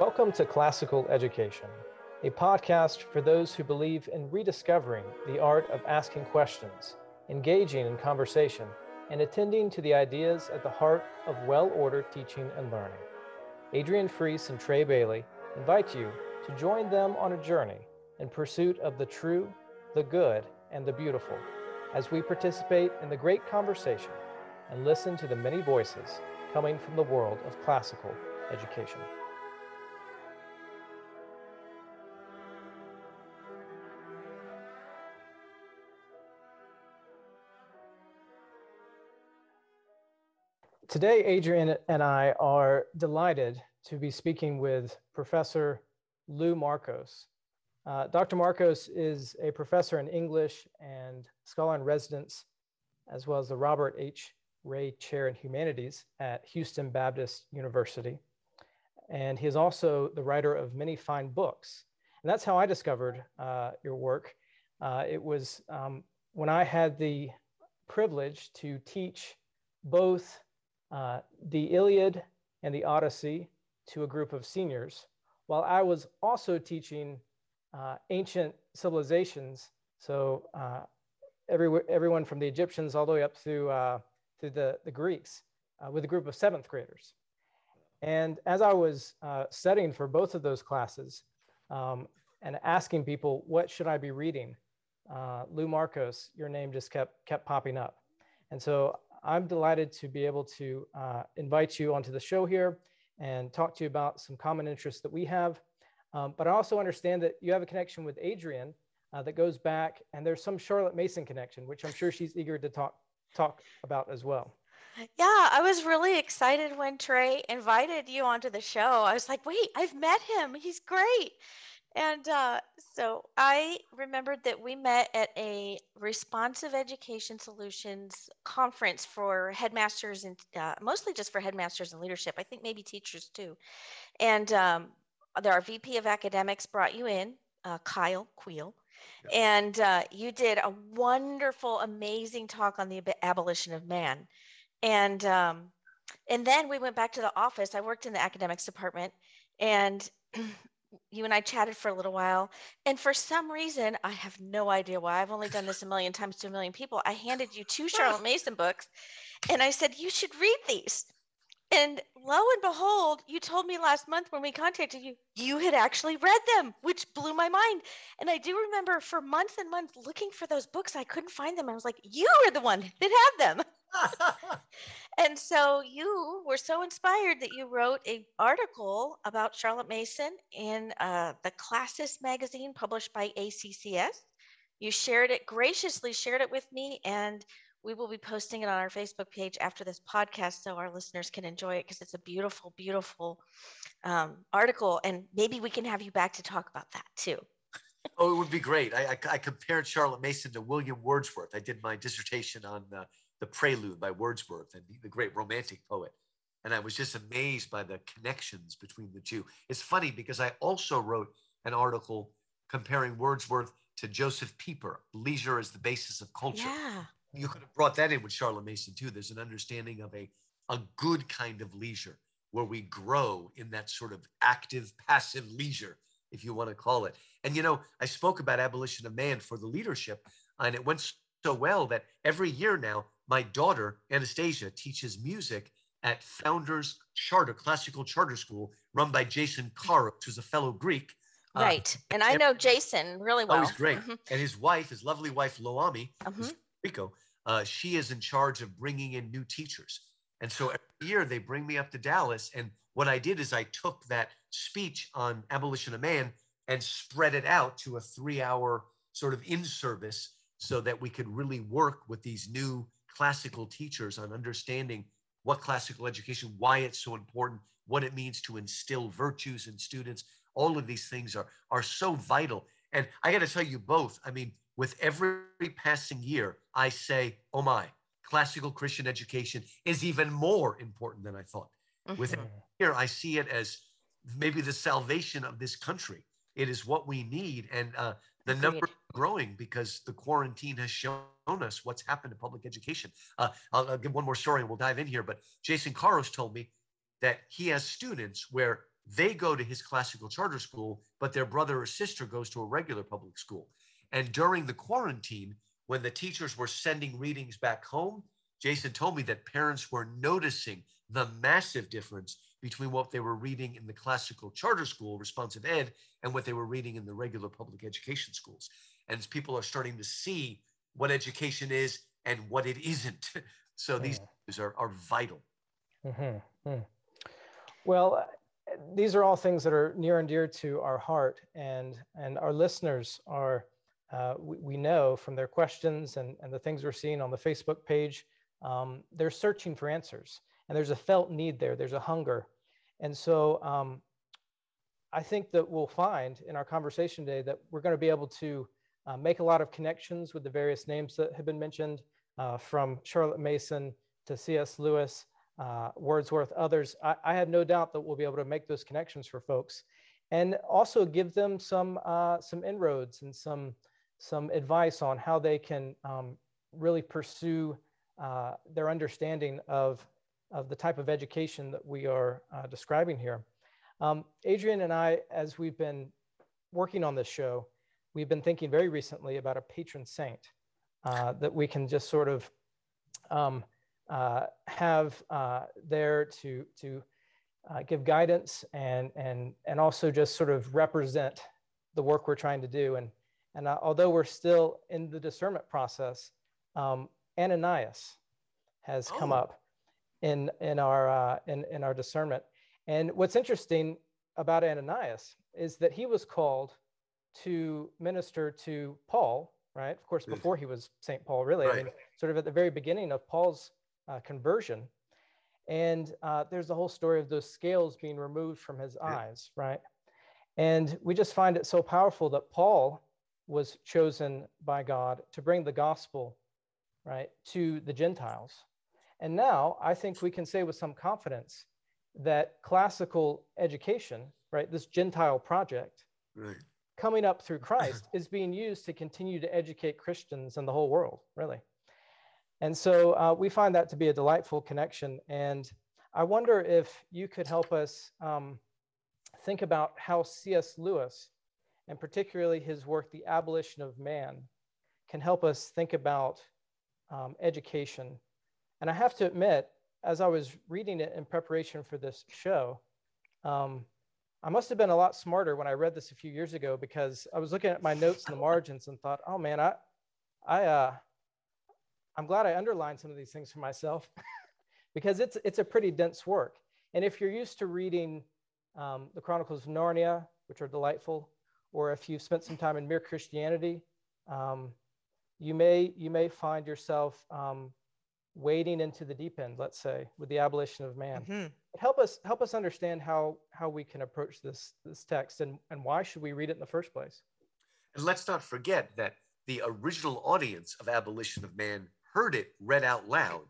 Welcome to Classical Education, a podcast for those who believe in rediscovering the art of asking questions, engaging in conversation, and attending to the ideas at the heart of well ordered teaching and learning. Adrian Freese and Trey Bailey invite you to join them on a journey in pursuit of the true, the good, and the beautiful as we participate in the great conversation and listen to the many voices coming from the world of classical education. Today, Adrian and I are delighted to be speaking with Professor Lou Markos. Uh, Dr. Markos is a professor in English and scholar in residence, as well as the Robert H. Ray Chair in Humanities at Houston Baptist University. And he is also the writer of many fine books. And that's how I discovered uh, your work. Uh, it was um, when I had the privilege to teach both uh, the Iliad and the Odyssey to a group of seniors, while I was also teaching uh, ancient civilizations. So uh, every, everyone from the Egyptians all the way up through, uh, through the, the Greeks uh, with a group of seventh graders. And as I was uh, studying for both of those classes um, and asking people, what should I be reading? Lou Markos, your name just kept, kept popping up. And so I'm delighted to be able to uh, invite you onto the show here and talk to you about some common interests that we have. Um, but I also understand that you have a connection with Adrian uh, that goes back, and there's some Charlotte Mason connection, which I'm sure she's eager to talk talk about as well. Yeah, I was really excited when Trey invited you onto the show. I was like, wait, I've met him. He's great. And uh, so I remembered that we met at a responsive education solutions conference for headmasters and uh, mostly just for headmasters and leadership. I think maybe teachers too. And um, our VP of academics brought you in, uh, Kyle Queel. And uh, you did a wonderful, amazing talk on the abolition of man. And um, and then we went back to the office. I worked in the academics department, and you and I chatted for a little while. And for some reason, I have no idea why. I've only done this a million times to a million people. I handed you two Charlotte Mason books and I said, You should read these. And lo and behold, you told me last month when we contacted you, you had actually read them, which blew my mind. And I do remember for months and months looking for those books. I couldn't find them. I was like, You are the one that had them. And so you were so inspired that you wrote an article about Charlotte Mason in uh, the Classis magazine published by ACCS. You shared it, graciously shared it with me, and we will be posting it on our Facebook page after this podcast so our listeners can enjoy it because it's a beautiful, beautiful um, article. And maybe we can have you back to talk about that too. oh, it would be great. I, I, I, compared Charlotte Mason to William Wordsworth. I did my dissertation on uh, the Prelude by Wordsworth and the great romantic poet. And I was just amazed by the connections between the two. It's funny because I also wrote an article comparing Wordsworth to Josef Pieper, Leisure as the Basis of Culture. Yeah. You could have brought that in with Charlotte Mason too. There's an understanding of a, a good kind of leisure where we grow in that sort of active, passive leisure, if you want to call it. And, you know, I spoke about abolition of man for the leadership, and it went so well that every year now my daughter, Anastasia, teaches music at Founders Charter, Classical Charter School, run by Jason Karos, who's a fellow Greek. Uh, right. Uh, and I know Jason really well. Oh, he's great. Mm-hmm. And his wife, his lovely wife, Loami, mm-hmm. Rico, uh, she is in charge of bringing in new teachers. And so every year they bring me up to Dallas. And what I did is I took that speech on abolition of man and spread it out to a three hour sort of in service so that we could really work with these new classical teachers on understanding what classical education, why it's so important, what it means to instill virtues in students. All of these things are, are so vital. And I got to tell you both, I mean, with every passing year, I say, oh my, classical Christian education is even more important than I thought. Mm-hmm. With here, I see it as maybe the salvation of this country. It is what we need. And uh, the number growing because the quarantine has shown us what's happened to public education. Uh, I'll, I'll, give one more story and we'll dive in here. But Jason Karos told me that he has students where they go to his classical charter school, but their brother or sister goes to a regular public school. And during the quarantine, when the teachers were sending readings back home, Jason told me that parents were noticing the massive difference between what they were reading in the classical charter school, responsive ed, and what they were reading in the regular public education schools. And people are starting to see what education is and what it isn't. So these mm. are, are vital. Mm-hmm. Mm. Well, uh, these are all things that are near and dear to our heart, and and our listeners are. Uh, we, we, know from their questions and, and the things we're seeing on the Facebook page, um, they're searching for answers, and there's a felt need there. There's a hunger, and so um, I think that we'll find in our conversation today that we're going to be able to uh, make a lot of connections with the various names that have been mentioned, uh, from Charlotte Mason to C.S. Lewis, uh, Wordsworth, others. I, I, have no doubt that we'll be able to make those connections for folks, and also give them some uh, some inroads and some some advice on how they can um, really pursue uh, their understanding of of the type of education that we are uh, describing here. Um, Adrian and I, as we've been working on this show, we've been thinking very recently about a patron saint uh, that we can just sort of um, uh, have uh, there to, to uh, give guidance and, and, and also just sort of represent the work we're trying to do. And, and uh, although we're still in the discernment process, um, Ananias has oh. come up in, in, our, uh, in, in our discernment. And what's interesting about Ananias is that he was called to minister to Paul right? Of course, before he was St. Paul, really. Right. I mean, sort of at the very beginning of Paul's uh, conversion. And uh, there's the whole story of those scales being removed from his yeah. eyes, right? And we just find it so powerful that Paul was chosen by God to bring the gospel, right, to the Gentiles. And now I think we can say with some confidence that classical education, right, this Gentile project, right coming up through Christ is being used to continue to educate Christians in the whole world, really. And so uh, we find that to be a delightful connection. And I wonder if you could help us um, think about how C.S. Lewis, and particularly his work, The Abolition of Man, can help us think about um, education. And I have to admit, as I was reading it in preparation for this show, um, I must have been a lot smarter when I read this a few years ago because I was looking at my notes in the margins and thought, oh man, I, I, uh, I'm glad I underlined some of these things for myself because it's it's a pretty dense work. And if you're used to reading um, the Chronicles of Narnia, which are delightful, or if you've spent some time in Mere Christianity, um, you may you may find yourself um, wading into the deep end, let's say, with the abolition of man. Mm-hmm. Help us help us understand how how we can approach this this text and, and why should we read it in the first place. And let's not forget that the original audience of Abolition of Man heard it read out loud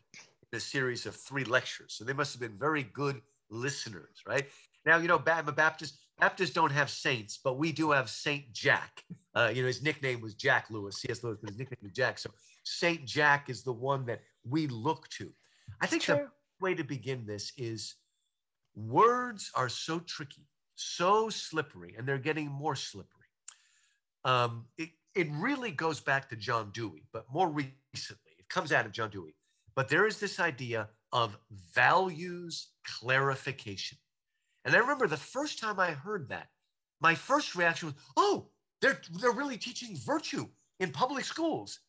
in a series of three lectures. So they must have been very good listeners, right? Now, you know, I'm a Baptist. Baptists don't have saints, but we do have Saint Jack. Uh, you know, his nickname was Jack Lewis, C.S. Lewis, but his nickname was Jack. So Saint Jack is the one that we look to. I think True. the way to begin this is words are so tricky, so slippery, and they're getting more slippery. Um, it, it really goes back to John Dewey, but more recently, it comes out of John Dewey. But there is this idea of values clarification. And I remember the first time I heard that, my first reaction was, oh, they're, they're really teaching virtue in public schools.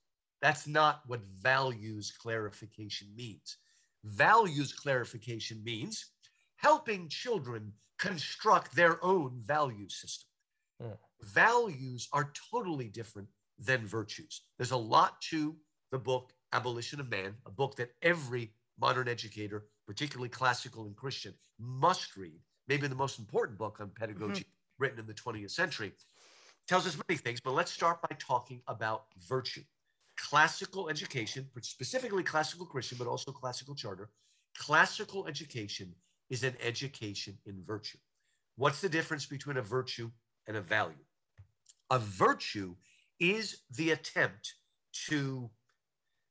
That's not what values clarification means. Values clarification means helping children construct their own value system. Mm. Values are totally different than virtues. There's a lot to the book Abolition of Man, a book that every modern educator, particularly classical and Christian, must read. Maybe the most important book on pedagogy mm-hmm. written in the 20th century. Tells us many things, but let's start by talking about virtue classical education, specifically classical Christian, but also classical charter, classical education is an education in virtue. What's the difference between a virtue and a value? A virtue is the attempt to,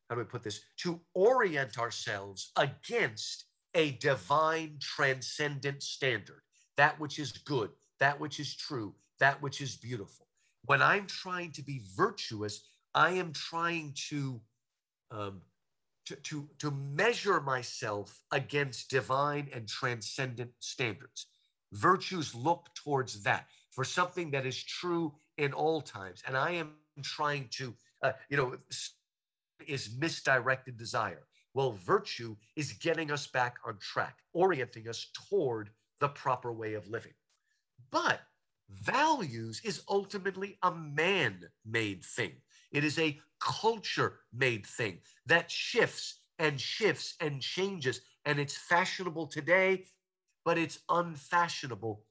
how do I put this, to orient ourselves against a divine transcendent standard that which is good, that which is true, that which is beautiful. When I'm trying to be virtuous, I am trying to, um, to, to, to measure myself against divine and transcendent standards. Virtues look towards that for something that is true in all times. And I am trying to, uh, you know, is misdirected desire. Well, virtue is getting us back on track, orienting us toward the proper way of living. But values is ultimately a man made thing, it is a culture made thing that shifts and shifts and changes. And it's fashionable today, but it's unfashionable.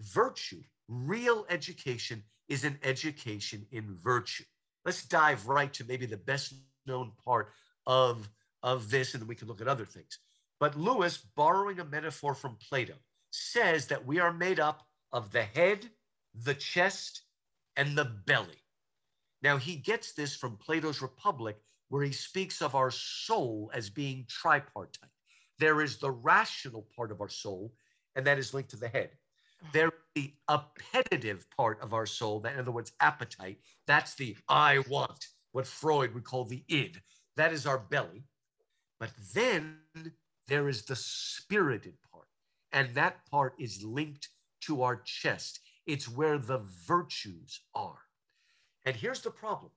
Virtue, real education, is an education in virtue. Let's dive right to maybe the best known part of, of this, and then we can look at other things. But Lewis, borrowing a metaphor from Plato, says that we are made up of the head, the chest, and the belly. Now, he gets this from Plato's Republic, where he speaks of our soul as being tripartite. There is the rational part of our soul, and that is linked to the head. Mm-hmm. There is the appetitive part of our soul, that in other words, appetite, that's the I want, what Freud would call the id. That is our belly. But then there is the spirited part, and that part is linked to our chest. It's where the virtues are. And here's the problem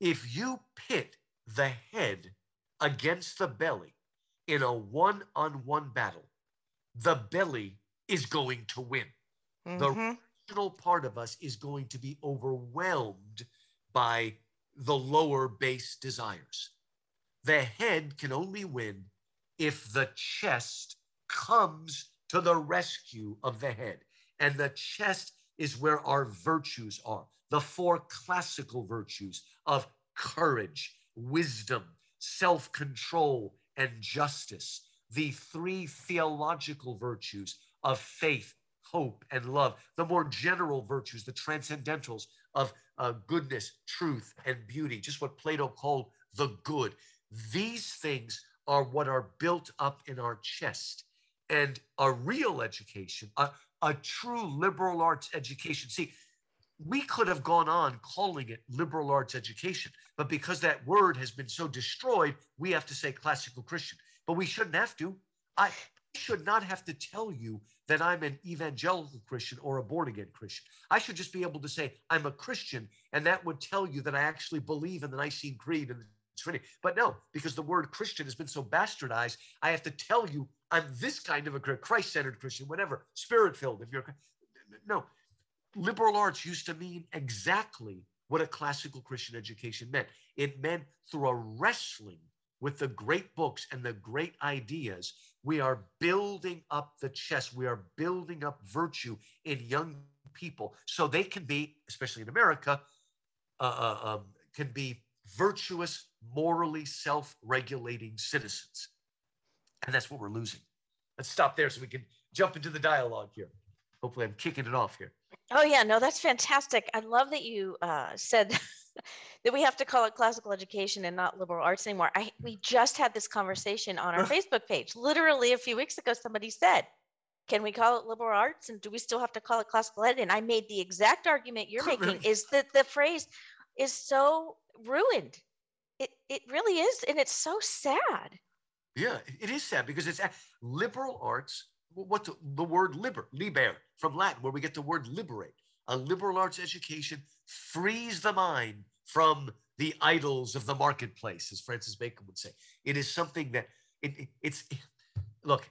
if you pit the head against the belly in a one on one battle, the belly is going to win. Mm-hmm. The rational part of us is going to be overwhelmed by the lower base desires. The head can only win if the chest comes to the rescue of the head. And the chest is where our virtues are the four classical virtues of courage, wisdom, self control, and justice. The three theological virtues of faith, hope, and love, the more general virtues, the transcendentals of uh, goodness, truth, and beauty, just what Plato called the good. These things are what are built up in our chest. And a real education, a, a true liberal arts education. See, we could have gone on calling it liberal arts education, but because that word has been so destroyed, we have to say classical Christian. But we shouldn't have to. I should not have to tell you that I'm an evangelical Christian or a born again Christian. I should just be able to say I'm a Christian, and that would tell you that I actually believe in the Nicene Creed and the Trinity. But no, because the word Christian has been so bastardized, I have to tell you I'm this kind of a Christ centered Christian, whatever, spirit filled. If you're no, liberal arts used to mean exactly what a classical Christian education meant. It meant through a wrestling with the great books and the great ideas, we are building up the chest. We are building up virtue in young people so they can be, especially in America, uh, uh, um, can be virtuous, morally self regulating citizens. And that's what we're losing. Let's stop there so we can jump into the dialogue here. Hopefully, I'm kicking it off here. Oh yeah, no, that's fantastic. I love that you uh, said that we have to call it classical education and not liberal arts anymore. I we just had this conversation on our Facebook page. Literally a few weeks ago, somebody said, "Can we call it liberal arts? And do we still have to call it classical ed?" And I made the exact argument you're making: is that the phrase is so ruined. It it really is, and it's so sad. Yeah, it is sad because it's liberal arts what the, word liber, liber from Latin, where we get the word liberate. A liberal arts education frees the mind from the idols of the marketplace, as Francis Bacon would say. It is something that it, it, it's look.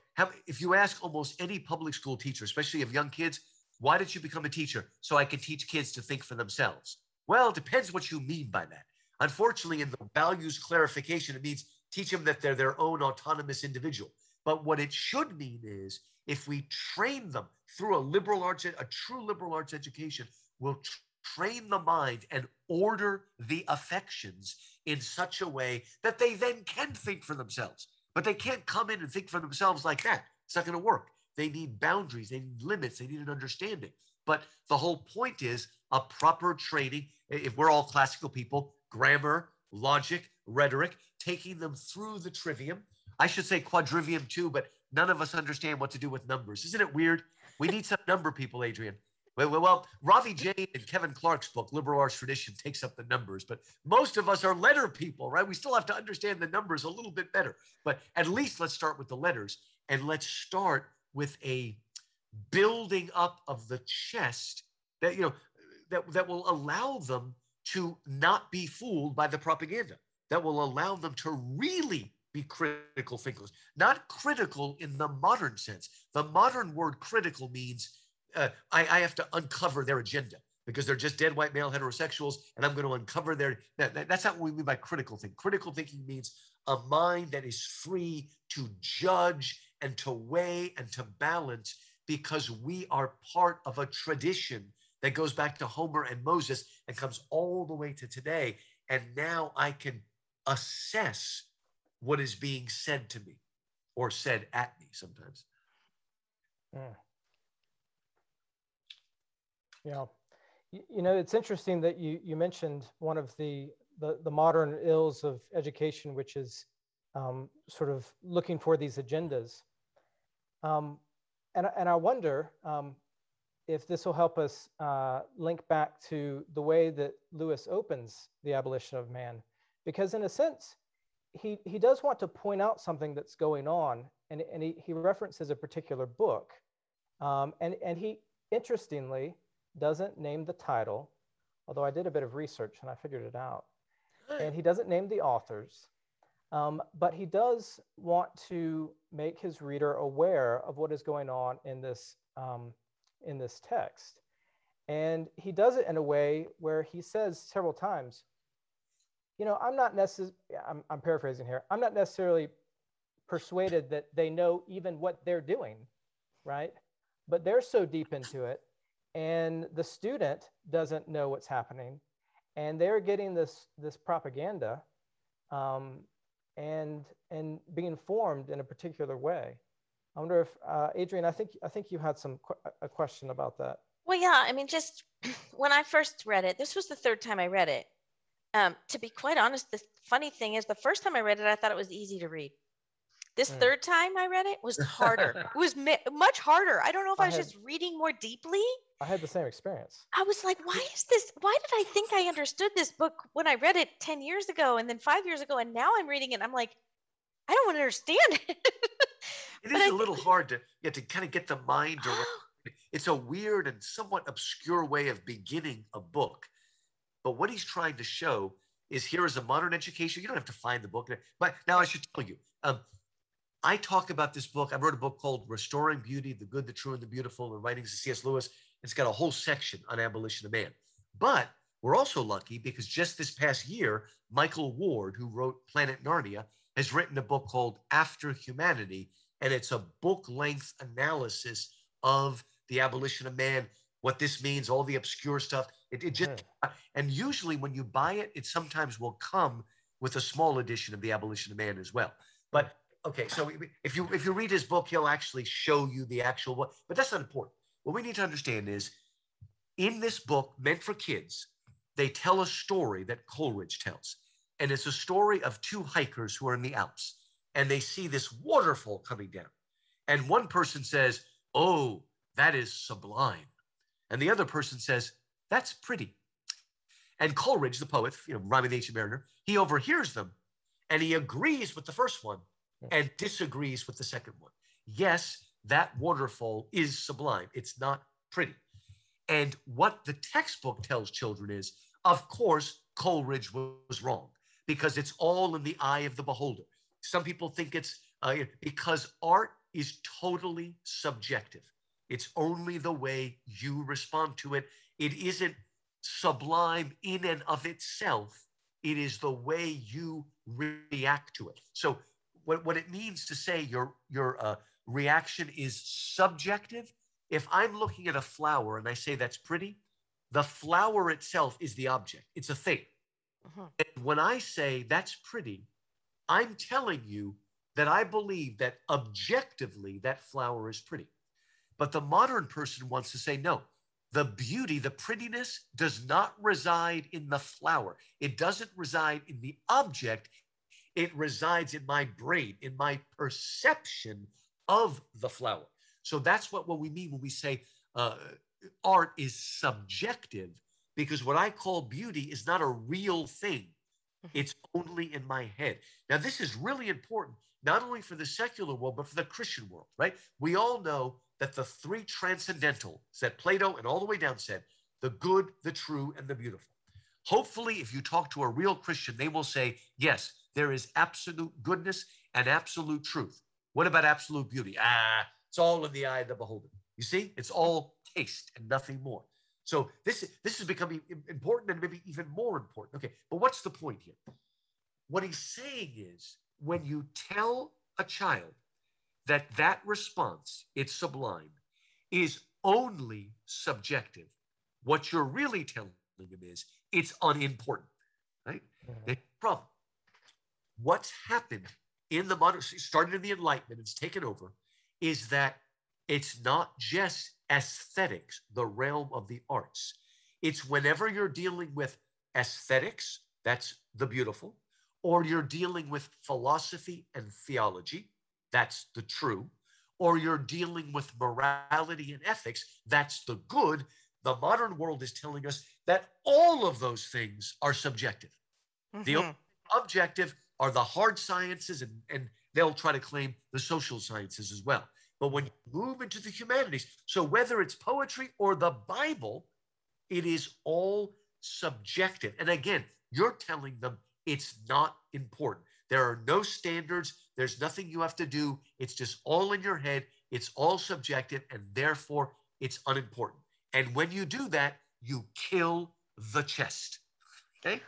If you ask almost any public school teacher, especially of young kids, why did you become a teacher? So I can teach kids to think for themselves. Well, it depends what you mean by that. Unfortunately, in the values clarification, it means teach them that they're their own autonomous individual. But what it should mean is if we train them through a liberal arts, a true liberal arts education, will train the mind and order the affections in such a way that they then can think for themselves. But they can't come in and think for themselves like that. It's not going to work. They need boundaries, they need limits, they need an understanding. But the whole point is a proper training. If we're all classical people, grammar, logic, rhetoric, taking them through the trivium I should say quadrivium too, but none of us understand what to do with numbers. Isn't it weird? We need some number people, Adrian. Well, well, well, Ravi Jain and Kevin Clark's book, Liberal Arts Tradition, takes up the numbers, but most of us are letter people, right? We still have to understand the numbers a little bit better. But at least let's start with the letters and let's start with a building up of the chest that, you know, that, that will allow them to not be fooled by the propaganda, that will allow them to really be critical thinkers, not critical in the modern sense. The modern word critical means uh, I, I, have to uncover their agenda because they're just dead white male heterosexuals, and I'm going to uncover their. That, that, that's not what we mean by critical thinking. Critical thinking means a mind that is free to judge and to weigh and to balance because we are part of a tradition that goes back to Homer and Moses and comes all the way to today. And now I can assess what is being said to me or said at me sometimes. Yeah. Yeah. You, you know, it's interesting that you, you mentioned one of the, the, the modern ills of education, which is um, sort of looking for these agendas. Um, and, and I wonder um, if this will help us uh, link back to the way that Lewis opens the abolition of man. Because in a sense, he, he does want to point out something that's going on, and, and he, he references a particular book. Um, and, and he, interestingly, doesn't name the title, although I did a bit of research and I figured it out. And he doesn't name the authors, um, but he does want to make his reader aware of what is going on in this, um, in this text. And he does it in a way where he says several times, you know, I'm not necessarily, I'm, I'm paraphrasing here, I'm not necessarily persuaded that they know even what they're doing, right? But they're so deep into it and the student doesn't know what's happening and they're getting this this propaganda um, and and being formed in a particular way. I wonder if uh, adrienne i think i think you had some qu- a question about that. Well yeah i mean just when i first read it this was the third time i read it um, to be quite honest the funny thing is the first time i read it i thought it was easy to read this mm. third time I read it was harder. it was mi- much harder. I don't know if I, I was had, just reading more deeply. I had the same experience. I was like, why is this? Why did I think I understood this book when I read it 10 years ago and then five years ago? And now I'm reading it. I'm like, I don't understand it. it is I, a little hard to, yeah, to kind of get the mind around. it's a weird and somewhat obscure way of beginning a book. But what he's trying to show is here is a modern education. You don't have to find the book. But now I should tell you, um, I talk about this book. I wrote a book called Restoring Beauty, the Good, the True, and the Beautiful, the writings of C.S. Lewis. It's got a whole section on abolition of man. But we're also lucky because just this past year, Michael Ward, who wrote Planet Narnia, has written a book called After Humanity. And it's a book length analysis of the abolition of man, what this means, all the obscure stuff. It, it just, yeah. and usually when you buy it, it sometimes will come with a small edition of the abolition of man as well. But okay, so if you if you read his book, he'll actually show you the actual book, but that's not important. What we need to understand is in this book meant for kids, they tell a story that Coleridge tells. And it's a story of two hikers who are in the Alps and they see this waterfall coming down. And one person says, Oh, that is sublime. And the other person says, That's pretty. And Coleridge, the poet, you know, rhyming the ancient mariner, he overhears them and he agrees with the first one and disagrees with the second one. Yes, that waterfall is sublime. It's not pretty. And what the textbook tells children is, of course, Coleridge was wrong because it's all in the eye of the beholder. Some people think it's uh, because art is totally subjective. It's only the way you respond to it. It isn't sublime in and of itself. It is the way you react to it. So what, what it means to say your, your uh, reaction is subjective. If I'm looking at a flower and I say that's pretty, the flower itself is the object, it's a thing. Uh-huh. And when I say that's pretty, I'm telling you that I believe that objectively that flower is pretty. But the modern person wants to say, no, the beauty, the prettiness does not reside in the flower. It doesn't reside in the object. It resides in my brain, in my perception of the flower. So that's what, what we mean when we say uh, art is subjective, because what I call beauty is not a real thing. Mm-hmm. It's only in my head. Now, this is really important, not only for the secular world, but for the Christian world, right? We all know that the three transcendental that Plato and all the way down said the good, the true, and the beautiful. Hopefully, if you talk to a real Christian, they will say, yes, there is absolute goodness and absolute truth. What about absolute beauty? Ah, it's all in the eye of the beholder. You see, it's all taste and nothing more. So this, this is becoming important and maybe even more important. Okay, but what's the point here? What he's saying is when you tell a child that that response, it's sublime, is only subjective, what you're really telling him is it's unimportant, right? Mm-hmm. problem. What's happened in the modern, started in the Enlightenment, it's taken over, is that it's not just aesthetics, the realm of the arts. It's whenever you're dealing with aesthetics, that's the beautiful, or you're dealing with philosophy and theology, that's the true, or you're dealing with morality and ethics, that's the good. The modern world is telling us that all of those things are subjective. Mm-hmm. The objective are the hard sciences, and, and they'll try to claim the social sciences as well. But when you move into the humanities, so whether it's poetry or the Bible, it is all subjective. And again, you're telling them it's not important. There are no standards. There's nothing you have to do. It's just all in your head. It's all subjective, and therefore it's unimportant. And when you do that, you kill the chest. Okay?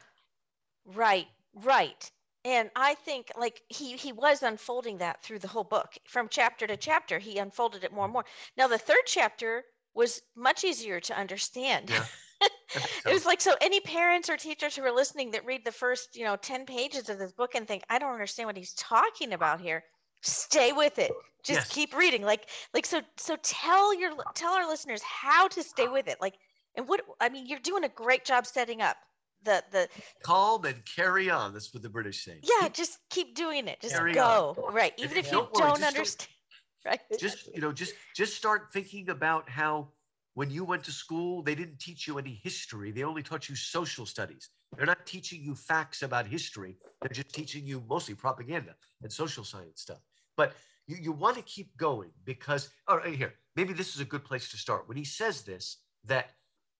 Right, right and i think like he he was unfolding that through the whole book from chapter to chapter he unfolded it more and more now the third chapter was much easier to understand yeah. it was like so any parents or teachers who are listening that read the first you know 10 pages of this book and think i don't understand what he's talking about here stay with it just yes. keep reading like like so so tell your tell our listeners how to stay with it like and what i mean you're doing a great job setting up the the calm and carry on. That's what the British say. Yeah, just keep doing it. Just go. On. Right. Even if, if you don't, don't understand. Right. Just you know, just just start thinking about how when you went to school, they didn't teach you any history. They only taught you social studies. They're not teaching you facts about history. They're just teaching you mostly propaganda and social science stuff. But you, you want to keep going because, all right, here, maybe this is a good place to start. When he says this, that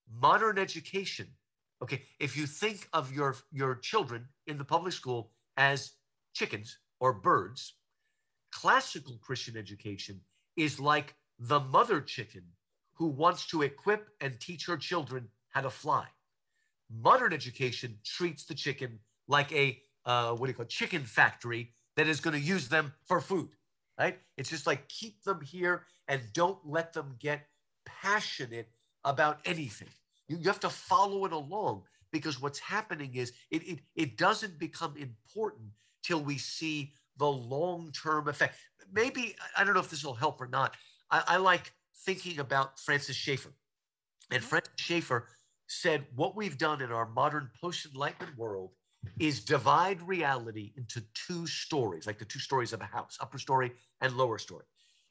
modern education Okay, if you think of your your children in the public school as chickens or birds, classical Christian education is like the mother chicken who wants to equip and teach her children how to fly. Modern education treats the chicken like a uh, what do you call it, chicken factory that is going to use them for food. Right? It's just like keep them here and don't let them get passionate about anything. You, you have to follow it along because what's happening is it, it, it doesn't become important till we see the long term effect. Maybe, I don't know if this will help or not. I, I like thinking about Francis Schaeffer. And mm-hmm. Francis Schaeffer said, What we've done in our modern post enlightenment world is divide reality into two stories, like the two stories of a house, upper story and lower story.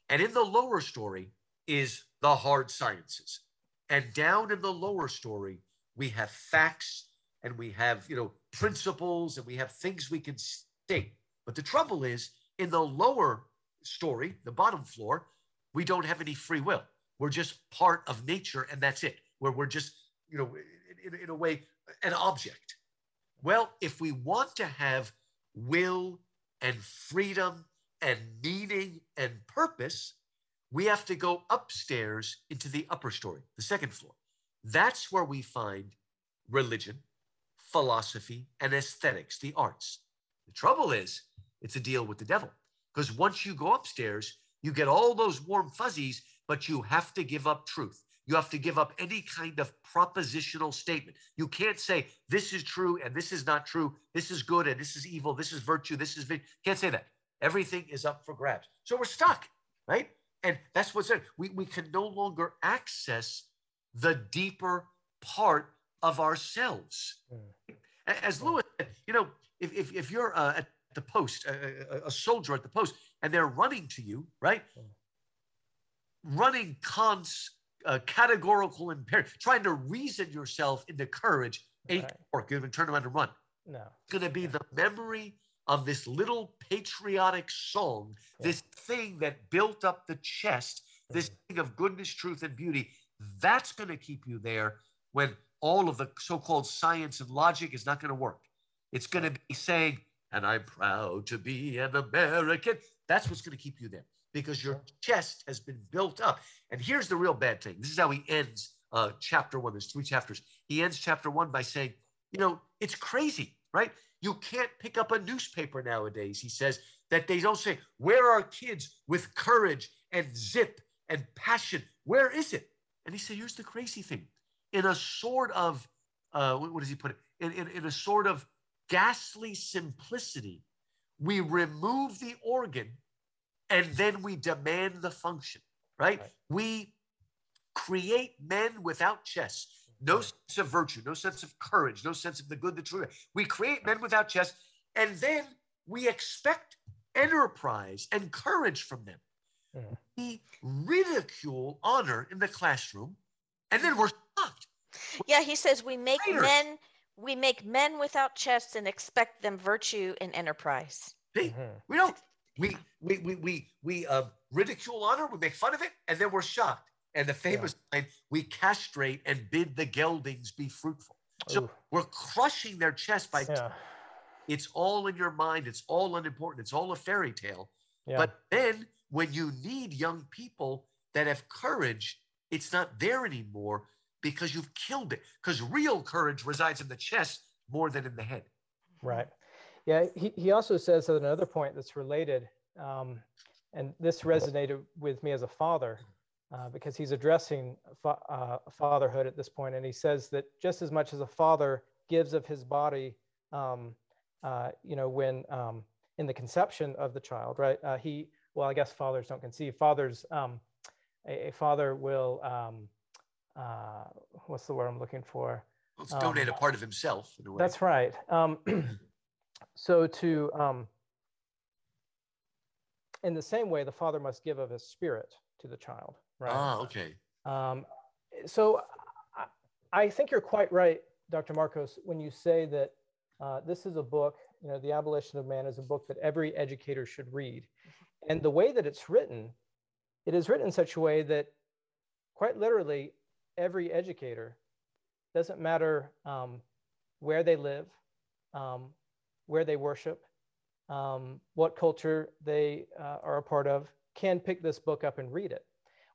And in the lower story is the hard sciences. And down in the lower story, we have facts and we have, you know, principles and we have things we can state. But the trouble is, in the lower story, the bottom floor, we don't have any free will. We're just part of nature and that's it, where we're just, you know, in, in a way, an object. Well, if we want to have will and freedom and meaning and purpose, we have to go upstairs into the upper story, the second floor. That's where we find religion, philosophy, and aesthetics, the arts. The trouble is, it's a deal with the devil. Because once you go upstairs, you get all those warm fuzzies, but you have to give up truth. You have to give up any kind of propositional statement. You can't say this is true and this is not true. This is good and this is evil. This is virtue. This is vi-. can't say that. Everything is up for grabs. So we're stuck, right? And that's what's there. We, we can no longer access the deeper part of ourselves. Mm. As Lewis said, you know, if, if, if you're a, the post, a, a, soldier at the post, and they're running to you, right? Running Kant's uh, categorical imperative, trying to reason yourself into courage ain't Right. You're going to turn around and run. No. It's going to be the memory of this little patriotic song, Yeah. this thing that built up the chest, this Mhm. thing of goodness, truth, and beauty. That's going to keep you there when all of the so called science and logic is not going to work. It's going to be saying, and I'm proud to be an American. That's what's going to keep you there because your chest has been built up. And here's the real bad thing this is how he ends uh, chapter one. There's three chapters. He ends chapter one by saying, you know, it's crazy, right? You can't pick up a newspaper nowadays. He says that they don't say, where are kids with courage and zip and passion? Where is it? And he said, here's the crazy thing. In a sort of, uh, what, does he put it? In, in, in a sort of ghastly simplicity, we remove the organ and then we demand the function, right? Right. We create men without chests, no Right. sense of virtue, no sense of courage, no sense of the good, the true. We create men without chests, and then we expect enterprise and courage from them. Mhm. We ridicule honor in the classroom, and then we're shocked. Yeah, he says we make Traitors. men we make men without chests and expect them virtue and enterprise. See, Mhm. we don't. We we we we we uh, ridicule honor. We make fun of it, and then we're shocked. And the famous line: "We castrate and bid the geldings be fruitful." So Ooh, we're crushing their chest by. yeah. It's all in your mind. It's all unimportant. It's all a fairy tale. Yeah. But then when you need young people that have courage, it's not there anymore because you've killed it. Because real courage resides in the chest more than in the head. Right. Yeah. He, he also says at another point that's related, um, and this resonated with me as a father uh, because he's addressing fa- uh, fatherhood at this point, and he says that just as much as a father gives of his body, um, uh, you know, when um, in the conception of the child, right? Uh, he, well, I guess fathers don't conceive. Fathers, um, a, a father will, um, uh, what's the word I'm looking for? Let's Um, donate a part of himself in a way. That's right. Um, so to um, in the same way, the father must give of his spirit to the child, right? Ah, okay. Um, so I, I think you're quite right, Dr. Markos, when you say that uh, this is a book. You know, The Abolition of Man is a book that every educator should read, and the way that it's written, it is written in such a way that, quite literally, every educator doesn't matter um, where they live, um, where they worship, um, what culture they uh, are a part of, can pick this book up and read it,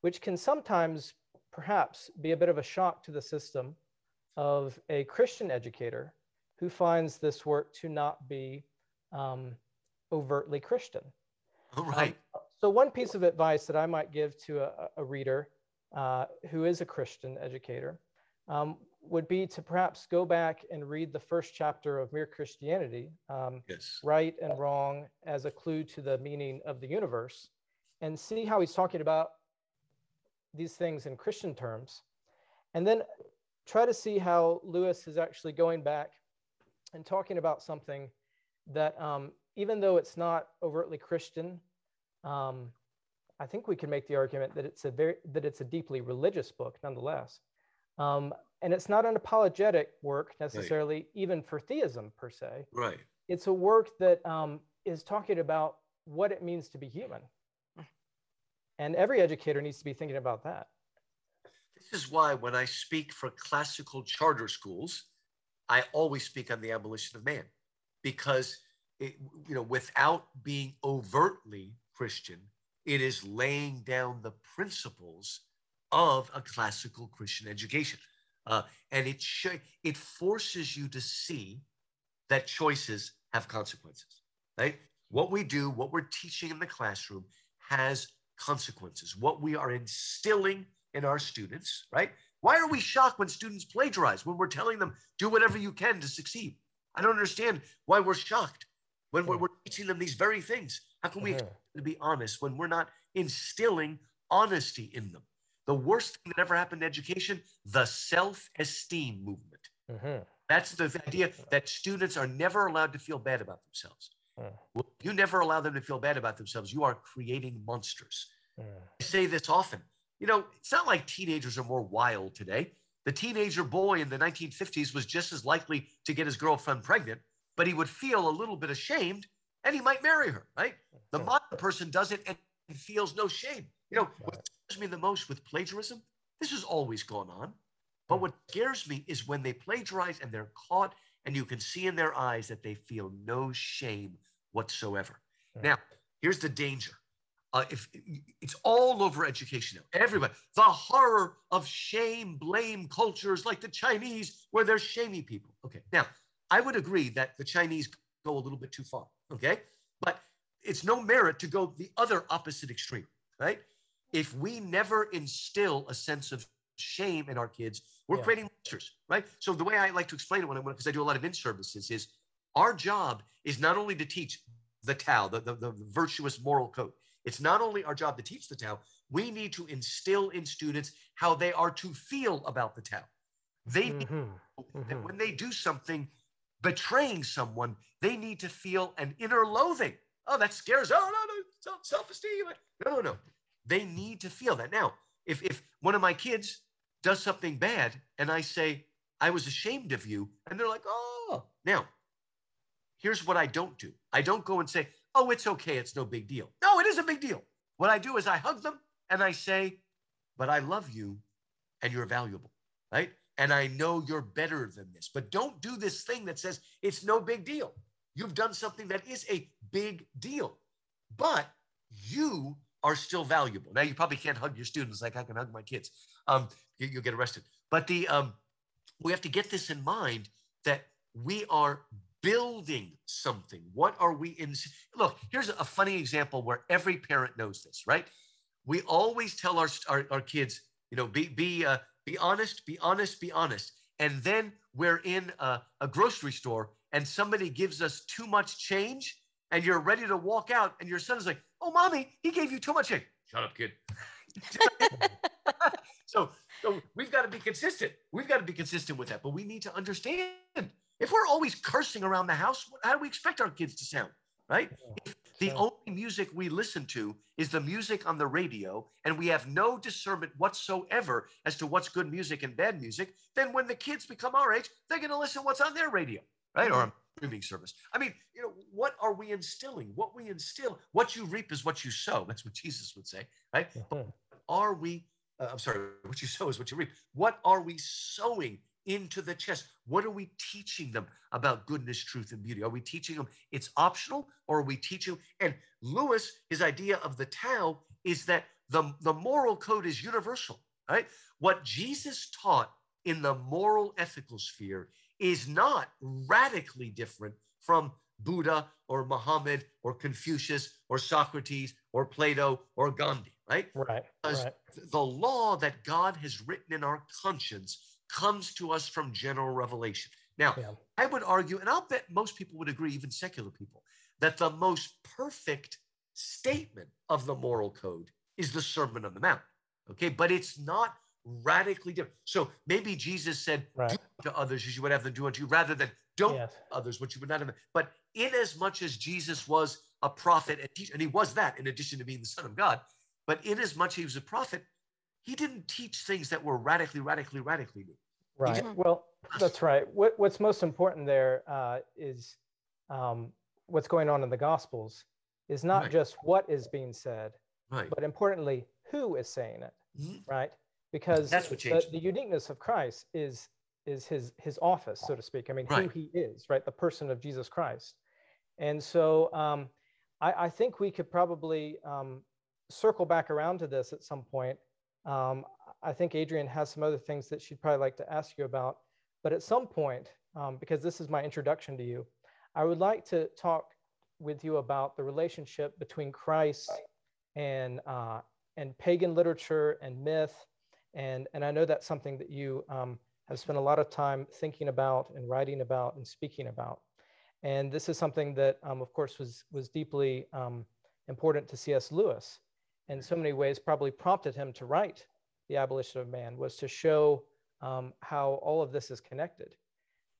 which can sometimes perhaps be a bit of a shock to the system of a Christian educator who finds this work to not be um, overtly Christian. All Um, right. so one piece of advice that I might give to a, a reader uh, who is a Christian educator um, would be to perhaps go back and read the first chapter of Mere Christianity, um, yes. right and wrong as a clue to the meaning of the universe, and see how he's talking about these things in Christian terms. And then try to see how Lewis is actually going back and talking about something that, um, even though it's not overtly Christian, um, I think we can make the argument that it's a very that it's a deeply religious book nonetheless. Um, and it's not an apologetic work necessarily, even for theism per se Right. it's a work that um, is talking about what it means to be human. And every educator needs to be thinking about that. This is why when I speak for classical charter schools, I always speak on the abolition of man, because it, you know, without being overtly Christian, it is laying down the principles of a classical Christian education, uh, and it sh- it forces you to see that choices have consequences. Right? What we do, what we're teaching in the classroom, has consequences. What we are instilling in our students, right? Why are we shocked when students plagiarize when we're telling them do whatever you can to succeed? I don't understand why we're shocked when we're, we're teaching them these very things. How can we Mhm. To be honest when we're not instilling honesty in them? The worst thing that ever happened in education, the self-esteem movement. Mhm. That's the idea that students are never allowed to feel bad about themselves. Mm. Well, you never allow them to feel bad about themselves. You are creating monsters. Mm. I say this often. you know, it's not like teenagers are more wild today. The teenager boy in the 1950s was just as likely to get his girlfriend pregnant, but he would feel a little bit ashamed and he might marry her, right? The modern person does it and feels no shame. You know, what scares me the most with plagiarism, this has always gone on. But what scares me is when they plagiarize and they're caught, and you can see in their eyes that they feel no shame whatsoever. Now, here's the danger. Uh, if it's all over education now, everybody, the horror of shame, blame cultures like the Chinese, where they're shaming people. Okay, now I would agree that the Chinese go a little bit too far. Okay, but it's no merit to go the other opposite extreme, right? If we never instill a sense of shame in our kids, we're yeah. creating monsters, right? So the way I like to explain it when I because I do a lot of in services is our job is not only to teach the Tao, the, the, the virtuous moral code. It's not only our job to teach the Tao, we need to instill in students how they are to feel about the Tao. They mm-hmm. mm-hmm. when they do something betraying someone, they need to feel an inner loathing. Oh, that scares. Oh, no, no, self esteem. No, no, no. They need to feel that. Now, if, if one of my kids does something bad and I say, I was ashamed of you, and they're like, oh, now, here's what I don't do I don't go and say, oh, it's okay. It's no big deal. No, it is a big deal. What I do is I hug them and I say, but I love you and you're valuable, right? And I know you're better than this, but don't do this thing that says it's no big deal. You've done something that is a big deal, but you are still valuable. Now, you probably can't hug your students like I can hug my kids. Um, you, will get arrested. But the um, we have to get this in mind that we are building something. What are we in? Look, here's a funny example where every parent knows this, right? We always tell our, our, our kids, you know, be, be, uh, be honest, be honest, be honest. And then we're in a, a grocery store and somebody gives us too much change and you're ready to walk out and your son is like, oh, mommy, he gave you too much change. Shut up, kid. so, so we've got to be consistent. We've got to be consistent with that, but we need to understand if we're always cursing around the house, how do we expect our kids to sound? Right? If the only music we listen to is the music on the radio, and we have no discernment whatsoever as to what's good music and bad music, then when the kids become our age, they're going to listen what's on their radio, right? Or a streaming service. I mean, you know, what are we instilling? What we instill, what you reap is what you sow. That's what Jesus would say, right? But are we? Uh, I'm sorry, what you sow is what you reap. What are we sowing into the chest. What are we teaching them about goodness, truth, and beauty? Are we teaching them it's optional or are we teaching? And Lewis, his idea of the Tao is that the, the moral code is universal, right? What Jesus taught in the moral ethical sphere is not radically different from Buddha or Muhammad or Confucius or Socrates or Plato or Gandhi, right? Right. Because right. the law that God has written in our conscience comes to us from general revelation. Now, yeah. I would argue, and I'll bet most people would agree, even secular people, that the most perfect statement of the moral code is the Sermon on the Mount. Okay, but it's not radically different. So maybe Jesus said, right. "Do to others as you would have them do unto you," rather than "Don't yes. others what you would not have." But in as much as Jesus was a prophet and, teach, and he was that in addition to being the Son of God, but in as much as he was a prophet, he didn't teach things that were radically, radically, radically new. Right. Well, that's right. What, what's most important there uh, is um, what's going on in the Gospels is not right. just what is being said, right. but importantly, who is saying it, mm-hmm. right? Because that's what changed. The, the, uniqueness of Christ is is his his office, so to speak. I mean, right. who he is, right? The person of Jesus Christ. And so um, I, I, think we could probably um, circle back around to this at some point um, I think Adrian has some other things that she'd probably like to ask you about. But at some point, um, because this is my introduction to you, I would like to talk with you about the relationship between Christ and uh, and pagan literature and myth, and and I know that's something that you um, have spent a lot of time thinking about and writing about and speaking about. And this is something that, um, of course, was was deeply um, important to C.S. Lewis in so many ways probably prompted him to write the abolition of man was to show um, how all of this is connected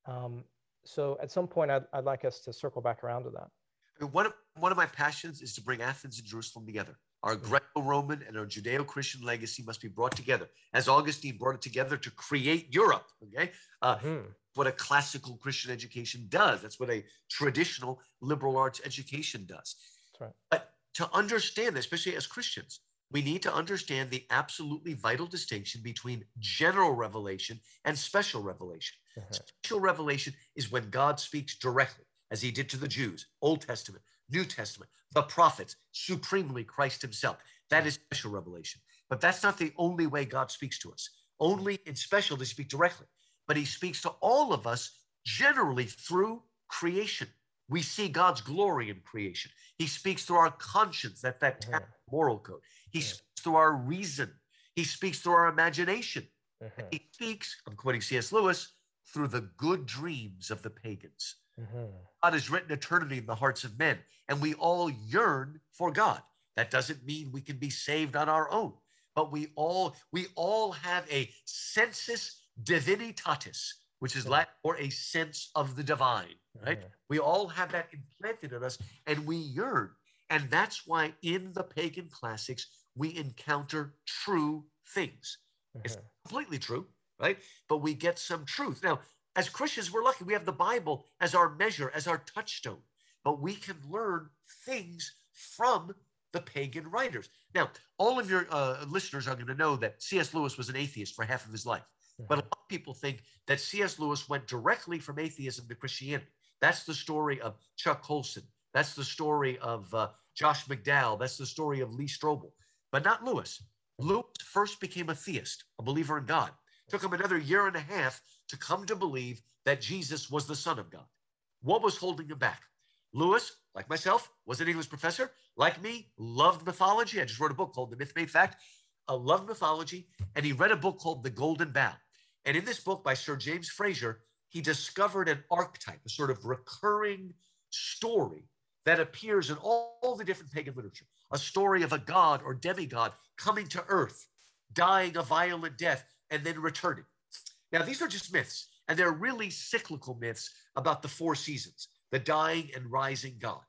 um, so at some point I'd, I'd, like us to circle back around to that I mean, one, of, one of my passions is to bring athens and jerusalem together Our Greco Roman and our Judeo Christian legacy must be brought together, as Augustine brought it together to create Europe. Okay. Uh, mm-hmm. What a classical Christian education does. That's what a traditional liberal arts education does. That's right. But to understand, especially as Christians, we need to understand the absolutely vital distinction between general revelation and special revelation. Uh-huh. Special revelation is when God speaks directly, as he did to the Jews, Old Testament, New Testament, the prophets, supremely Christ himself. That is special revelation. But that's not the only way God speaks to us. Only in special does he speak directly. But he speaks to all of us generally through creation. We see God's glory in creation. He speaks through our conscience, that that uh-huh. moral code. He speaks through our reason. He speaks through our imagination. Uh-huh. He speaks, I'm quoting C.S. Lewis, through the good dreams of the pagans. Mm-hmm. God has written eternity in the hearts of men, and we all yearn for God. That doesn't mean we can be saved on our own, but we all we all have a sensus divinitatis, which is Latin for a sense of the divine. Right? We all have that implanted in us, and we yearn. And that's why in the pagan classics we encounter true things. It's completely true, right? But we get some truth. Now, as Christians, we're lucky. We have the Bible as our measure, as our touchstone, but we can learn things from the pagan writers. Now, all of your uh, listeners are going to know that C.S. Lewis was an atheist for half of his life. But a lot of people think that C.S. Lewis went directly from atheism to Christianity. That's the story of Chuck Colson. That's the story of uh, Josh McDowell. That's the story of Lee Strobel, but not Lewis. Lewis first became a theist, a believer in God. It Took him another year and a half to come to believe that Jesus was the Son of God. What was holding him back? Lewis, like myself, was an English professor. Like me, loved mythology. I just wrote a book called The Myth Made Fact. I loved mythology, and he read a book called The Golden Bough. And in this book by Sir James Frazer, he discovered an archetype, a sort of recurring story that appears in all, all the different pagan literature. A story of a god or demigod coming to earth, dying a violent death, and then returning. Now, these are just myths, and they're really cyclical myths about the four seasons the dying and rising God.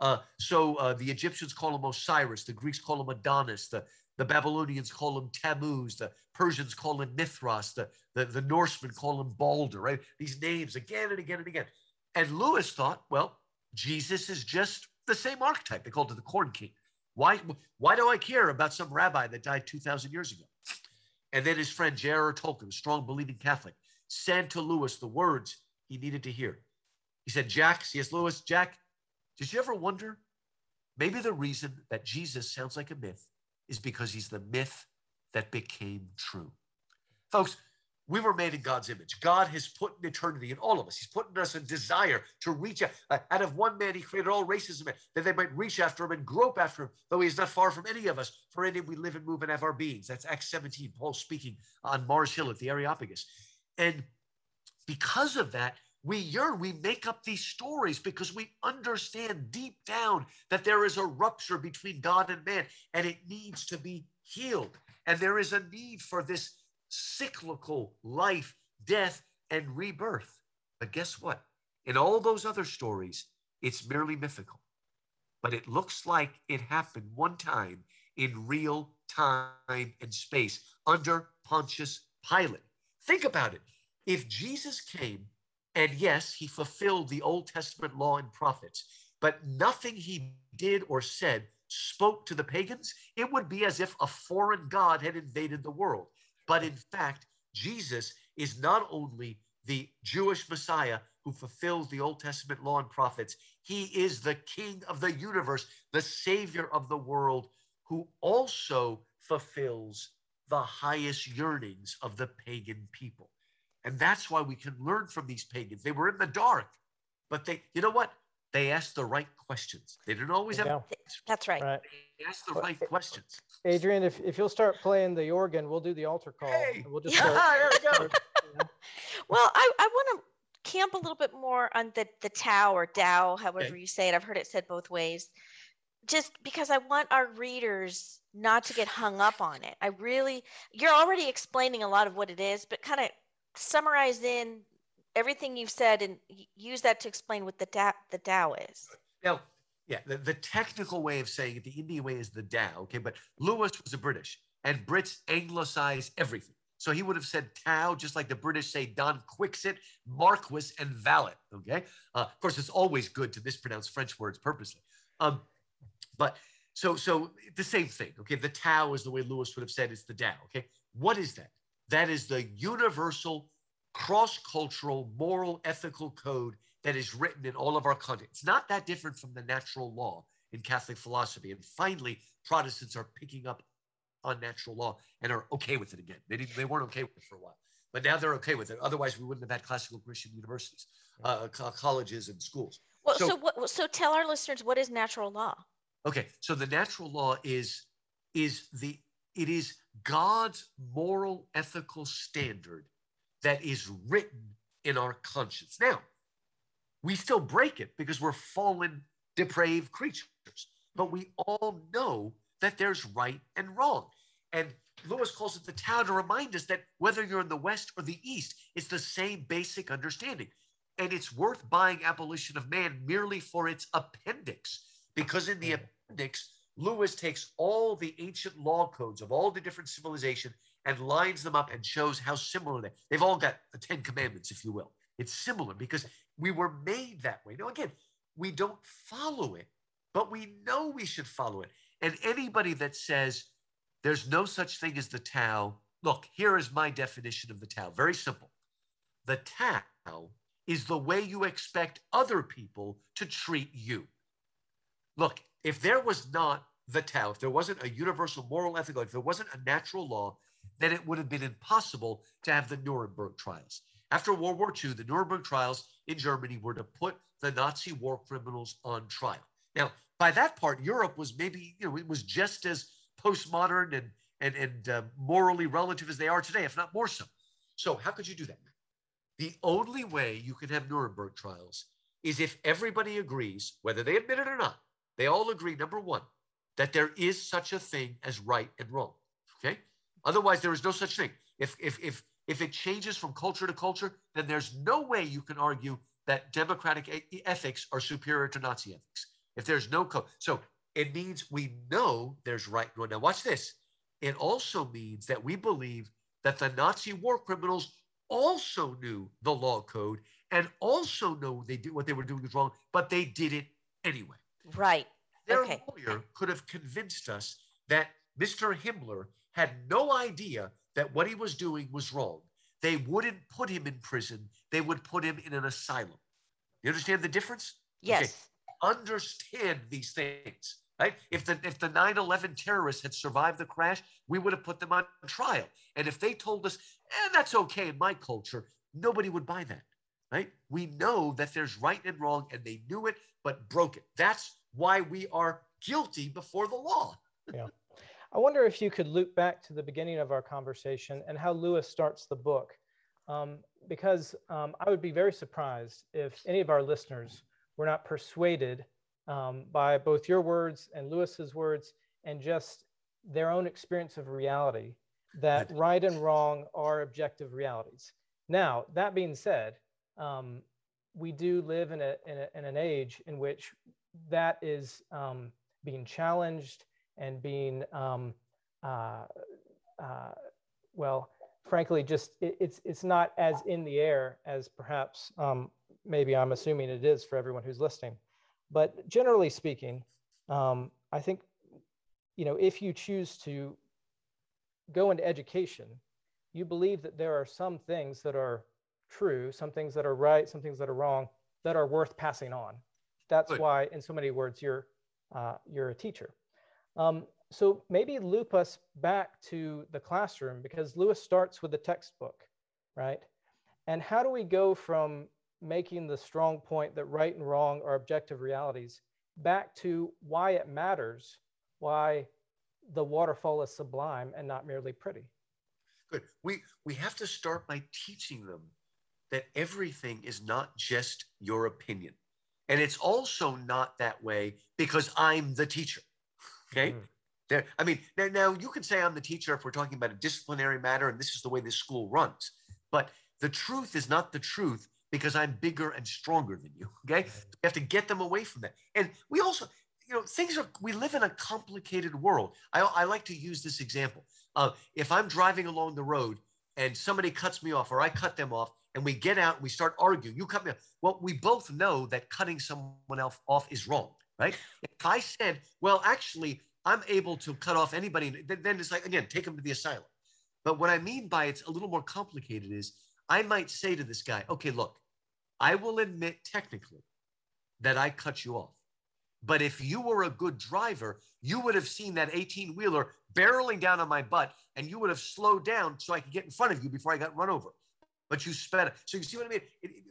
Uh, so uh, the Egyptians call him Osiris, the Greeks call him Adonis, the, the Babylonians call him Tammuz, the Persians call him Mithras, the, the, the Norsemen call him Balder, right? These names again and again and again. And Lewis thought, well, Jesus is just the same archetype. They called it the Corn King. Why, why do I care about some rabbi that died 2,000 years ago? And then his friend J.R.R. Tolkien, a strong believing Catholic, sent to Lewis the words he needed to hear. He said, Jack, C.S. Lewis, Jack, did you ever wonder? Maybe the reason that Jesus sounds like a myth is because he's the myth that became true. Folks, we were made in God's image. God has put an eternity in all of us. He's put in us a desire to reach out. Uh, out of one man, he created all races of men, that they might reach after him and grope after him, though he is not far from any of us. For in him we live and move and have our beings. That's Acts 17, Paul speaking on Mars Hill at the Areopagus. And because of that, we yearn, we make up these stories because we understand deep down that there is a rupture between God and man and it needs to be healed. And there is a need for this cyclical life, death, and rebirth. But guess what? In all those other stories, it's merely mythical. But it looks like it happened one time in real time and space under Pontius Pilate. Think about it. If Jesus came, and yes, he fulfilled the Old Testament law and prophets, but nothing he did or said spoke to the pagans, it would be as if a foreign God had invaded the world. But in fact, Jesus is not only the Jewish Messiah who fulfills the Old Testament law and prophets, he is the King of the universe, the Savior of the world, who also fulfills the highest yearnings of the pagan people. And that's why we can learn from these pagans. They were in the dark, but they, you know what? They asked the right questions. They didn't always have. That's right. right. They asked the right questions. Adrian, if, if you'll start playing the organ, we'll do the altar call. Hey, we'll just yeah, there we go. well, I, I want to camp a little bit more on the the Tao or Tao, however okay. you say it. I've heard it said both ways. Just because I want our readers not to get hung up on it. I really, you're already explaining a lot of what it is, but kind of summarize in everything you've said and use that to explain what the Tao, the Tao is. Now, Yeah, the, the technical way of saying it, the Indian way is the Tao. Okay, but Lewis was a British, and Brits anglicize everything. So he would have said Tao, just like the British say Don Quixote, Marquis, and Valet. Okay, uh, of course, it's always good to mispronounce French words purposely. Um, but so so the same thing. Okay, the Tao is the way Lewis would have said it's the Tao. Okay, what is that? That is the universal, cross-cultural, moral, ethical code that is written in all of our content. It's not that different from the natural law in Catholic philosophy. And finally, Protestants are picking up on natural law and are okay with it again. They, didn't, they weren't okay with it for a while, but now they're okay with it. Otherwise, we wouldn't have had classical Christian universities, uh, colleges, and schools. Well, so, so, what, so tell our listeners what is natural law? Okay, so the natural law is is the it is God's moral ethical standard that is written in our conscience. Now, we still break it because we're fallen, depraved creatures. But we all know that there's right and wrong. And Lewis calls it the Tao to remind us that whether you're in the West or the East, it's the same basic understanding. And it's worth buying Abolition of Man merely for its appendix, because in the appendix, Lewis takes all the ancient law codes of all the different civilization and lines them up and shows how similar they they've all got the Ten Commandments, if you will. It's similar because we were made that way. Now, again, we don't follow it, but we know we should follow it. And anybody that says there's no such thing as the Tao, look, here is my definition of the Tao. Very simple. The Tao is the way you expect other people to treat you. Look, if there was not the Tao, if there wasn't a universal moral ethical, if there wasn't a natural law, then it would have been impossible to have the Nuremberg trials. After World War II, the Nuremberg trials in Germany were to put the Nazi war criminals on trial. Now, by that part, Europe was maybe, you know, it was just as postmodern and and, and uh, morally relative as they are today, if not more so. So, how could you do that? The only way you can have Nuremberg trials is if everybody agrees, whether they admit it or not, they all agree, number one, that there is such a thing as right and wrong. Okay. Otherwise, there is no such thing. If if if if it changes from culture to culture, then there's no way you can argue that democratic ethics are superior to Nazi ethics. If there's no code, so it means we know there's right and wrong. Now, watch this. It also means that we believe that the Nazi war criminals also knew the law code and also know they did what they were doing was wrong, but they did it anyway. Right. Their okay. lawyer could have convinced us that Mr. Himmler had no idea that what he was doing was wrong. They wouldn't put him in prison, they would put him in an asylum. You understand the difference? Yes. Okay. Understand these things. Right? If the if the 9/11 terrorists had survived the crash, we would have put them on trial. And if they told us, eh, that's okay in my culture, nobody would buy that. Right? We know that there's right and wrong, and they knew it but broke it. That's why we are guilty before the law. yeah. I wonder if you could loop back to the beginning of our conversation and how Lewis starts the book, um, because um, I would be very surprised if any of our listeners were not persuaded um, by both your words and Lewis's words and just their own experience of reality that right and wrong are objective realities. Now, that being said, um, we do live in, a, in, a, in, an age in which that is um, being challenged and being, um, uh, uh, well, frankly, just it, it's it's not as in the air as perhaps um, maybe I'm assuming it is for everyone who's listening. But generally speaking, um, I think you know if you choose to go into education, you believe that there are some things that are true, some things that are right, some things that are wrong, that are worth passing on. That's Good. why, in so many words, you're uh, you're a teacher. Um, so maybe loop us back to the classroom because Lewis starts with the textbook, right? And how do we go from making the strong point that right and wrong are objective realities back to why it matters, why the waterfall is sublime and not merely pretty? Good. We we have to start by teaching them that everything is not just your opinion. And it's also not that way because I'm the teacher. Okay. Mm. There, I mean, now, now you can say I'm the teacher if we're talking about a disciplinary matter and this is the way this school runs. But the truth is not the truth because I'm bigger and stronger than you. Okay. We have to get them away from that. And we also, you know, things are, we live in a complicated world. I, I like to use this example. Uh, if I'm driving along the road and somebody cuts me off or I cut them off and we get out and we start arguing, you cut me off. Well, we both know that cutting someone else off is wrong, right? If I said, well, actually, I'm able to cut off anybody, then it's like, again, take them to the asylum. But what I mean by it's a little more complicated is I might say to this guy, okay, look, I will admit technically that I cut you off. But if you were a good driver, you would have seen that 18 wheeler barreling down on my butt and you would have slowed down so I could get in front of you before I got run over. But you sped it. So you see what I mean? It, it,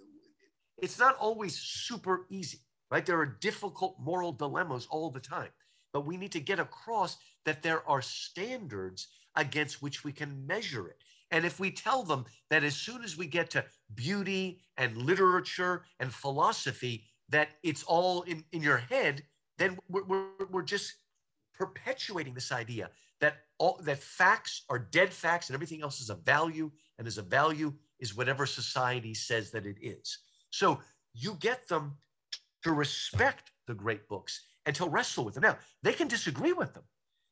it's not always super easy, right? There are difficult moral dilemmas all the time. But we need to get across that there are standards against which we can measure it. And if we tell them that as soon as we get to beauty and literature and philosophy, that it's all in, in your head, then we're, we're, we're just perpetuating this idea that all that facts are dead facts and everything else is a value and as a value is whatever society says that it is. So you get them to respect the great books and to wrestle with them. Now they can disagree with them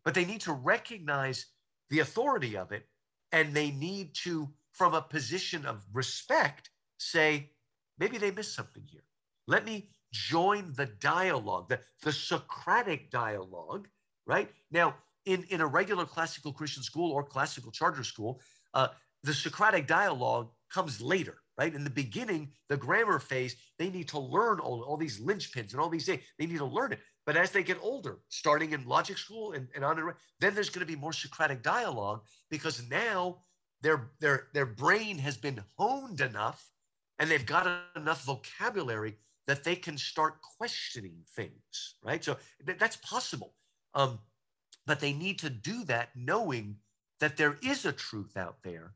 but they need to recognize the authority of it and they need to from a position of respect say maybe they missed something here. Let me join the dialogue the, the socratic dialogue right? Now, in, in a regular classical Christian school or classical charter school, uh, the Socratic dialogue comes later, right? In the beginning, the grammar phase, they need to learn all, all these linchpins and all these things. They need to learn it. But as they get older, starting in logic school and, and on, and then there's going to be more Socratic dialogue because now their, their, their brain has been honed enough and they've got enough vocabulary that they can start questioning things, right? So th- that's possible. Um, but they need to do that knowing that there is a truth out there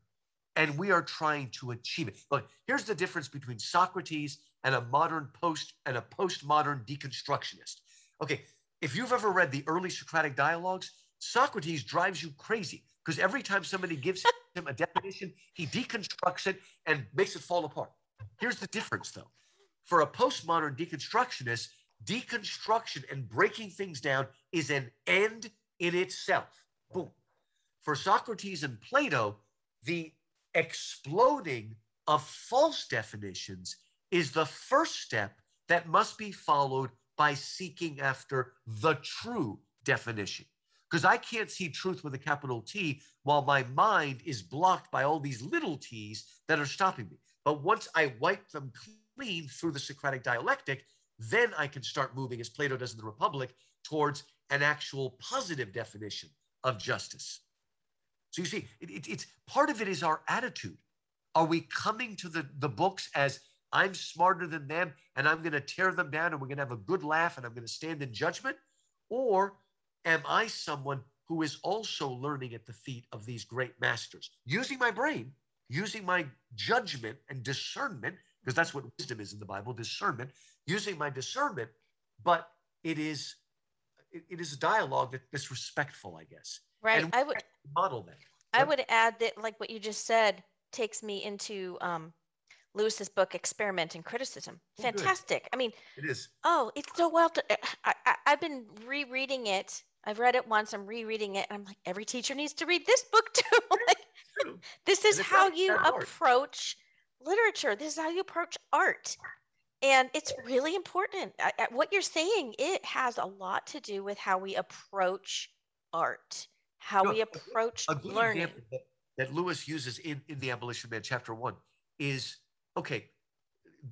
and we are trying to achieve it. Look, here's the difference between Socrates and a modern post and a postmodern deconstructionist. Okay, if you've ever read the early Socratic dialogues, Socrates drives you crazy because every time somebody gives him a definition, he deconstructs it and makes it fall apart. Here's the difference though. For a postmodern deconstructionist, deconstruction and breaking things down is an end in itself. Boom. For Socrates and Plato, the exploding of false definitions is the first step that must be followed by seeking after the true definition. Because I can't see truth with a capital T while my mind is blocked by all these little t's that are stopping me. But once I wipe them clean through the Socratic dialectic, then I can start moving, as Plato does in the Republic, towards an actual positive definition of justice. So you see, it, it, it's part of it is our attitude. Are we coming to the, the books as I'm smarter than them and I'm going to tear them down and we're going to have a good laugh and I'm going to stand in judgment? Or am I someone who is also learning at the feet of these great masters, using my brain, using my judgment and discernment, because that's what wisdom is in the Bible discernment, using my discernment, but it is it, it is a dialogue that, that's respectful, I guess. Right. I would model that. I would add that, like what you just said, takes me into um, Lewis's book, Experiment in Criticism. Oh, Fantastic. I mean, it is. Oh, it's so well. To, I, I, I've been rereading it. I've read it once. I'm rereading it. and I'm like, every teacher needs to read this book too. like, this is how you approach literature. This is how you approach art and it's really important I, I, what you're saying it has a lot to do with how we approach art how no, we approach a good learning that, that lewis uses in, in the abolition man chapter one is okay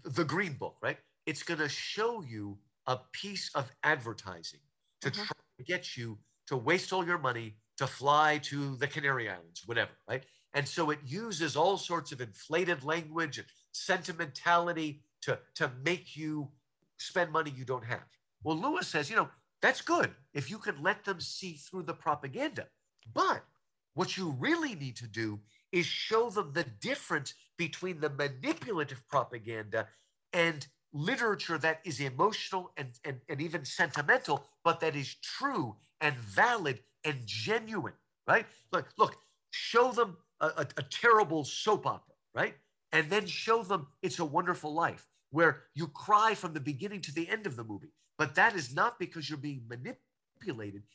the green book right it's going to show you a piece of advertising to mm-hmm. try to get you to waste all your money to fly to the canary islands whatever right and so it uses all sorts of inflated language and sentimentality to, to make you spend money you don't have. Well, Lewis says, you know, that's good if you can let them see through the propaganda. But what you really need to do is show them the difference between the manipulative propaganda and literature that is emotional and, and, and even sentimental, but that is true and valid and genuine, right? Look, look, show them a, a, a terrible soap opera, right? and then show them it's a wonderful life where you cry from the beginning to the end of the movie. But that is not because you're being manipulated.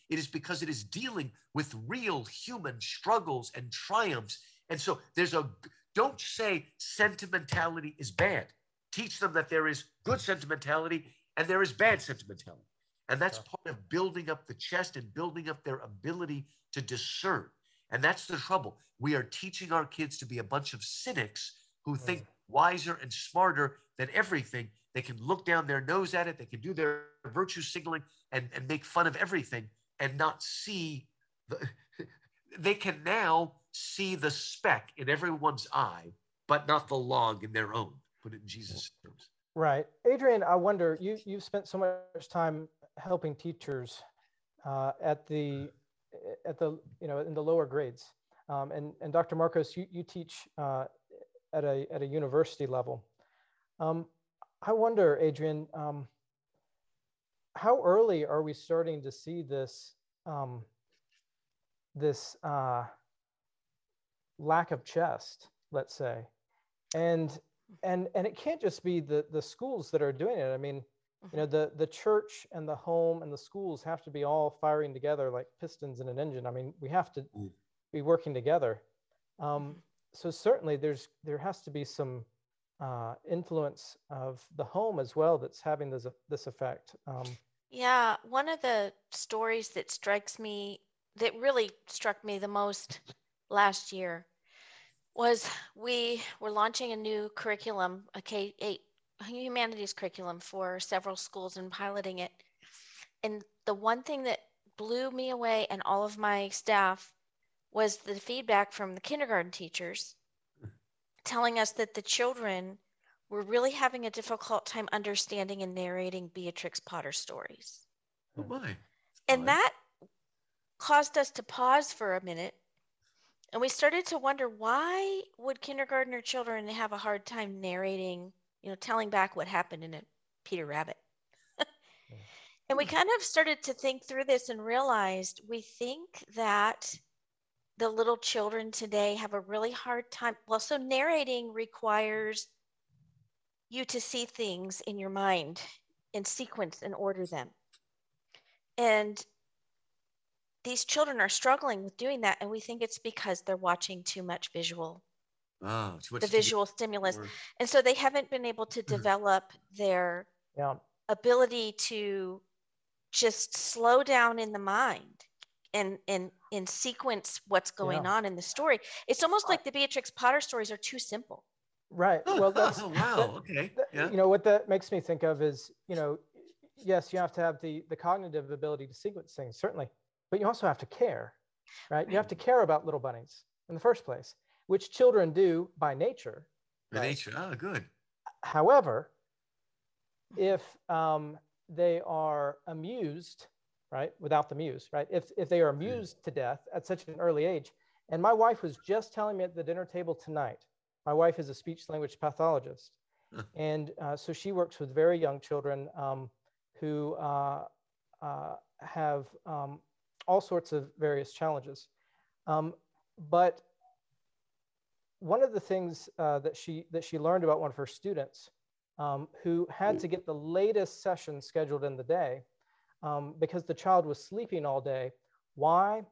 It is because it is dealing with real human struggles and triumphs. And so there's a, don't say sentimentality is bad. Teach them that there is good sentimentality and there is bad sentimentality. And that's part of building up the chest and building up their ability to discern. And that's the trouble. We are teaching our kids to be a bunch of cynics who think wiser and smarter than everything. They can look down their nose at it, they can do their virtue signaling and, and make fun of everything and not see the. They can now see the speck in everyone's eye, but not the log in their own. Put it in Jesus' terms. Right. Adrian, I wonder, you, you've spent so much time helping teachers uh, at the, at the, you know, in the lower grades. Um, and, and Dr. Markos, you, you teach uh, at a, at a university level. Um, I wonder, Adrian, um, how early are we starting to see this, um, this uh, lack of chest, let's say, and and and it can't just be the the schools that are doing it. I mean, you know, Mhm. the the church and the home and the schools have to be all firing together like pistons in an engine. I mean, we have to Mm. be working together. Um, so certainly, there's there has to be some uh, influence of the home as well that's having this this effect. Um, Yeah, one of the stories that strikes me, that really struck me the most last year was we were launching a new curriculum, a K 8 humanities curriculum for several schools and piloting it. And the one thing that blew me away and all of my staff was the feedback from the kindergarten teachers mm. telling us that the children were really having a difficult time understanding and narrating Beatrix Potter stories. Oh my. And Odd. that caused us to pause for a minute. And we started to wonder why would kindergartner children have a hard time narrating, you know, telling back what happened in a Peter Rabbit. and we kind of started to think through this and realized we think that the little children today have a really hard time. Well, so narrating requires you to see things in your mind in sequence and order them. And these children are struggling with doing that. And we think it's because they're watching too much visual, Oh, too much the TV visual stimulus. or- And so they haven't been able to mm-hmm. develop their yeah, ability to just slow down in the mind and and and sequence what's going Yeah. on in the story. It's almost uh, like the Beatrix Potter stories are too simple. Right. Well, that's oh, wow. that- okay. that- Yeah. you know what that makes me think of is you know yes you have to have the the cognitive ability to sequence things certainly but you also have to care right you have to care about little bunnies in the first place which children do by nature By right? nature. Oh, good. however if um, they are amused right without the muse right if if they are amused to death at such an early age and my wife was just telling me at the dinner table tonight my wife is a speech language pathologist and uh, so she works with very young children um, who uh, uh, have um, all sorts of various challenges um, but one of the things uh, that she that she learned about one of her students um, who had to get the latest session scheduled in the day um, because the child was sleeping all day. Why?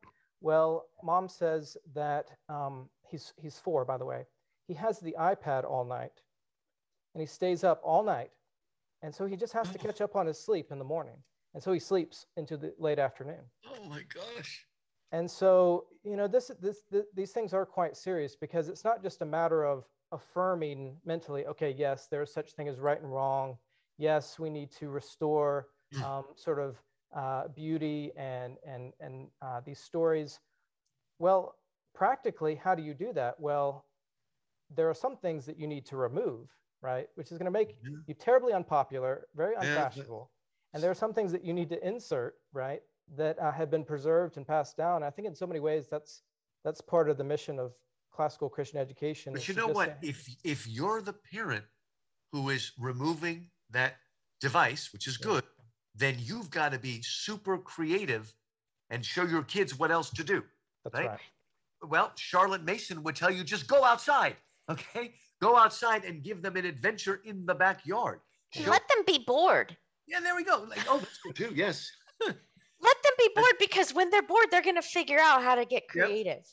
Well, mom says that um, he's he's four, by the way. He has the iPad all night, and he stays up all night, and so he just has to catch up on his sleep in the morning, and so he sleeps into the late afternoon. Oh, my gosh. And so, you know, this, this, th- these things are quite serious because it's not just a matter of affirming mentally, okay, yes, there's such thing as right and wrong. Yes, we need to restore Mm. um, sort of uh, beauty and and and uh, these stories. Well, practically, how do you do that? Well, there are some things that you need to remove, right? Which is going to make Yeah. you terribly unpopular, very Yeah, unfashionable. And there are some things that you need to insert, right? That uh, have been preserved and passed down. I think in so many ways that's that's part of the mission of classical Christian education. But you know what? say, If if you're the parent who is removing that device, which is Yeah. good, then you've got to be super creative and show your kids what else to do. that's right? right. Well, Charlotte Mason would tell you just go outside. Okay. Go outside and give them an adventure in the backyard. Show- Let them be bored. Yeah, there we go. Like, oh, that's good too. Yes. Let them be bored because when they're bored, they're going to figure out how to get creative. Yep.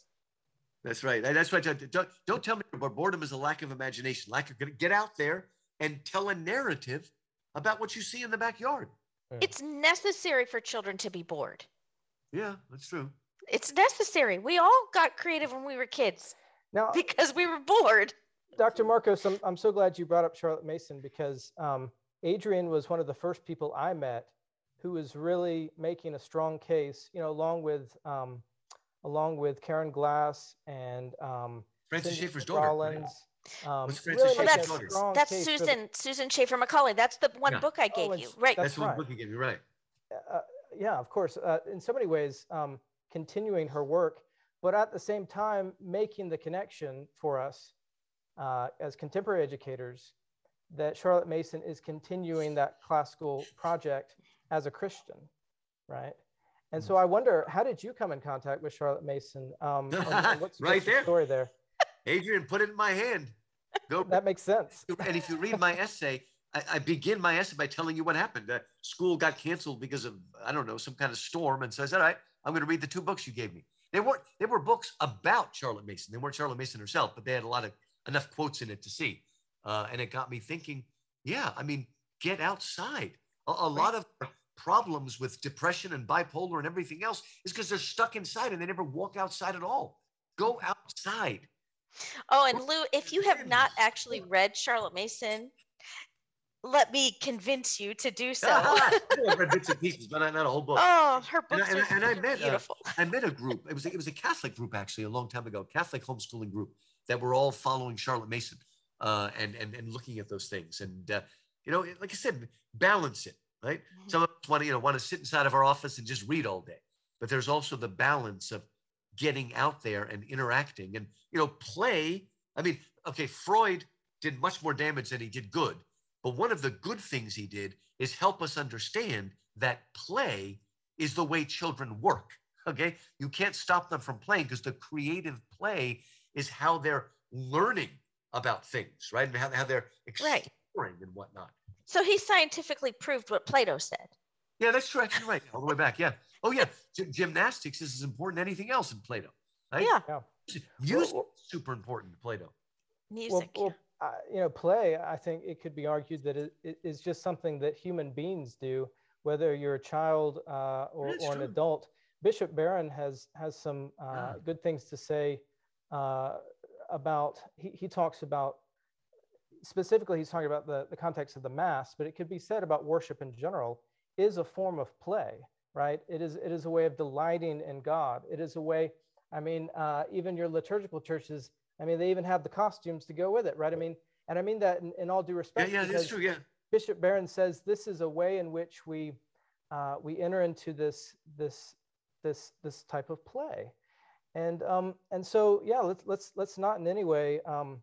That's right. That's right. Don't, don't tell me boredom is a lack of imagination. Lack of going to get out there and tell a narrative about what you see in the backyard. It's necessary for children to be bored. Yeah, that's true. It's necessary. We all got creative when we were kids. Now, because we were bored. Dr. Markos, I'm, I'm so glad you brought up Charlotte Mason because um, Adrian was one of the first people I met who was really making a strong case, you know, along with um, along with Karen Glass and um, Francis Schaeffer's daughter. Rollins. Um, really well, that's, that's Susan the, Susan Schaeffer Macaulay. That's the one yeah. book I gave oh, you, right? That's, that's right. one book you gave me, right? Uh, yeah, of course. Uh, in so many ways, um, continuing her work, but at the same time making the connection for us uh, as contemporary educators that Charlotte Mason is continuing that classical project as a Christian, right? And so I wonder, how did you come in contact with Charlotte Mason? Um, what's, right there. Story there? Adrian, put it in my hand. Go. that makes sense. And if you read my essay, I, I begin my essay by telling you what happened. Uh, school got canceled because of I don't know some kind of storm, and so I said, "All right, I'm going to read the two books you gave me." They weren't they were books about Charlotte Mason. They weren't Charlotte Mason herself, but they had a lot of enough quotes in it to see, uh, and it got me thinking. Yeah, I mean, get outside. A, a lot of problems with depression and bipolar and everything else is because they're stuck inside and they never walk outside at all. Go outside. Oh, and Lou, if you have not actually read Charlotte Mason, let me convince you to do so. I've read bits and pieces, but not a whole book. Oh, her books and, and, and, and I met beautiful. A, I met a group. It was a, it was a Catholic group actually a long time ago, Catholic homeschooling group that were all following Charlotte Mason uh, and and and looking at those things. And uh, you know, like I said, balance it. Right. Mm-hmm. Some of us want to you know want to sit inside of our office and just read all day, but there's also the balance of getting out there and interacting and you know play. I mean, okay, Freud did much more damage than he did good but one of the good things he did is help us understand that play is the way children work. Okay. You can't stop them from playing because the creative play is how they're learning about things, right? And how, how they're exploring right. and whatnot. So he scientifically proved what Plato said. Yeah, that's true. Actually, right. All the way back. Yeah. Oh, yeah. G- gymnastics is as important as anything else in Plato. Right? Yeah. yeah. Music well, super important to Plato. Music. Well, well, you know, play, I think it could be argued that it, it is just something that human beings do, whether you're a child uh, or, or an adult. Bishop Barron has has some uh, ah. good things to say uh, about. He, he talks about specifically. He's talking about the, the context of the mass, but it could be said about worship in general is a form of play, right? It is it is a way of delighting in God. It is a way. I mean, uh, even your liturgical churches I mean, they even have the costumes to go with it, right? I mean, and I mean that in, in all due respect. Yeah, yeah, that's true. Yeah. Bishop Barron says this is a way in which we uh, we enter into this this this this type of play, and um, and so yeah, let's let's let's not in any way um,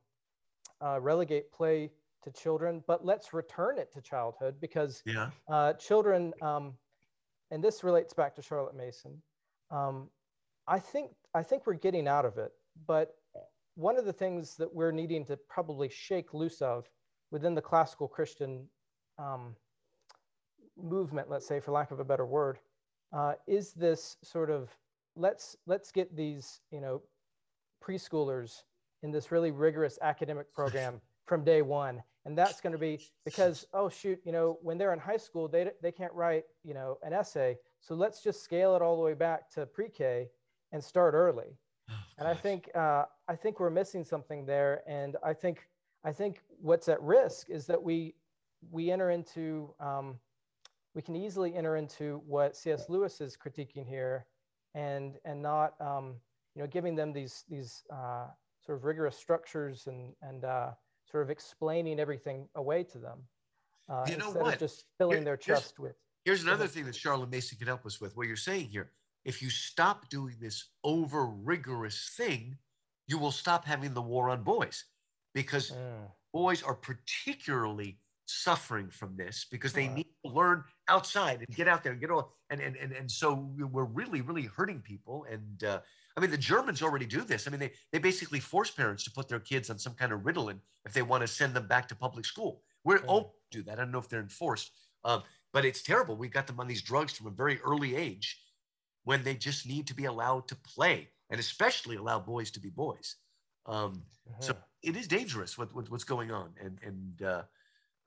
uh, relegate play to children, but let's return it to childhood because yeah. uh, children, um, and this relates back to Charlotte Mason. Um, I think I think we're getting out of it, but one of the things that we're needing to probably shake loose of within the classical Christian um, movement, let's say, for lack of a better word, uh, is this sort of let's let's get these you know preschoolers in this really rigorous academic program from day one. And that's going to be because oh shoot you know when they're in high school they, they can't write you know an essay. So let's just scale it all the way back to pre-k and start early. And I think uh, I think we're missing something there. And I think I think what's at risk is that we we enter into um, we can easily enter into what C.S. Lewis is critiquing here, and and not um, you know giving them these these uh, sort of rigorous structures and and uh, sort of explaining everything away to them uh, you know instead what? of just filling Here, their chest with. Here's another thing that Charlotte Mason can help us with. What you're saying here if you stop doing this over rigorous thing, you will stop having the war on boys because mm. boys are particularly suffering from this because they need to learn outside and get out there and get all and and and, and so we're really really hurting people and uh, I mean, the Germans already do this. I mean, they, they basically force parents to put their kids on some kind of Ritalin if they want to send them back to public school. We're mm. all do that. I don't know if they're enforced, um, but it's terrible. We got them on these drugs from a very early age when they just need to be allowed to play and especially allow boys to be boys. Um, uh-huh. So it is dangerous with, with, what's going on. And, and uh,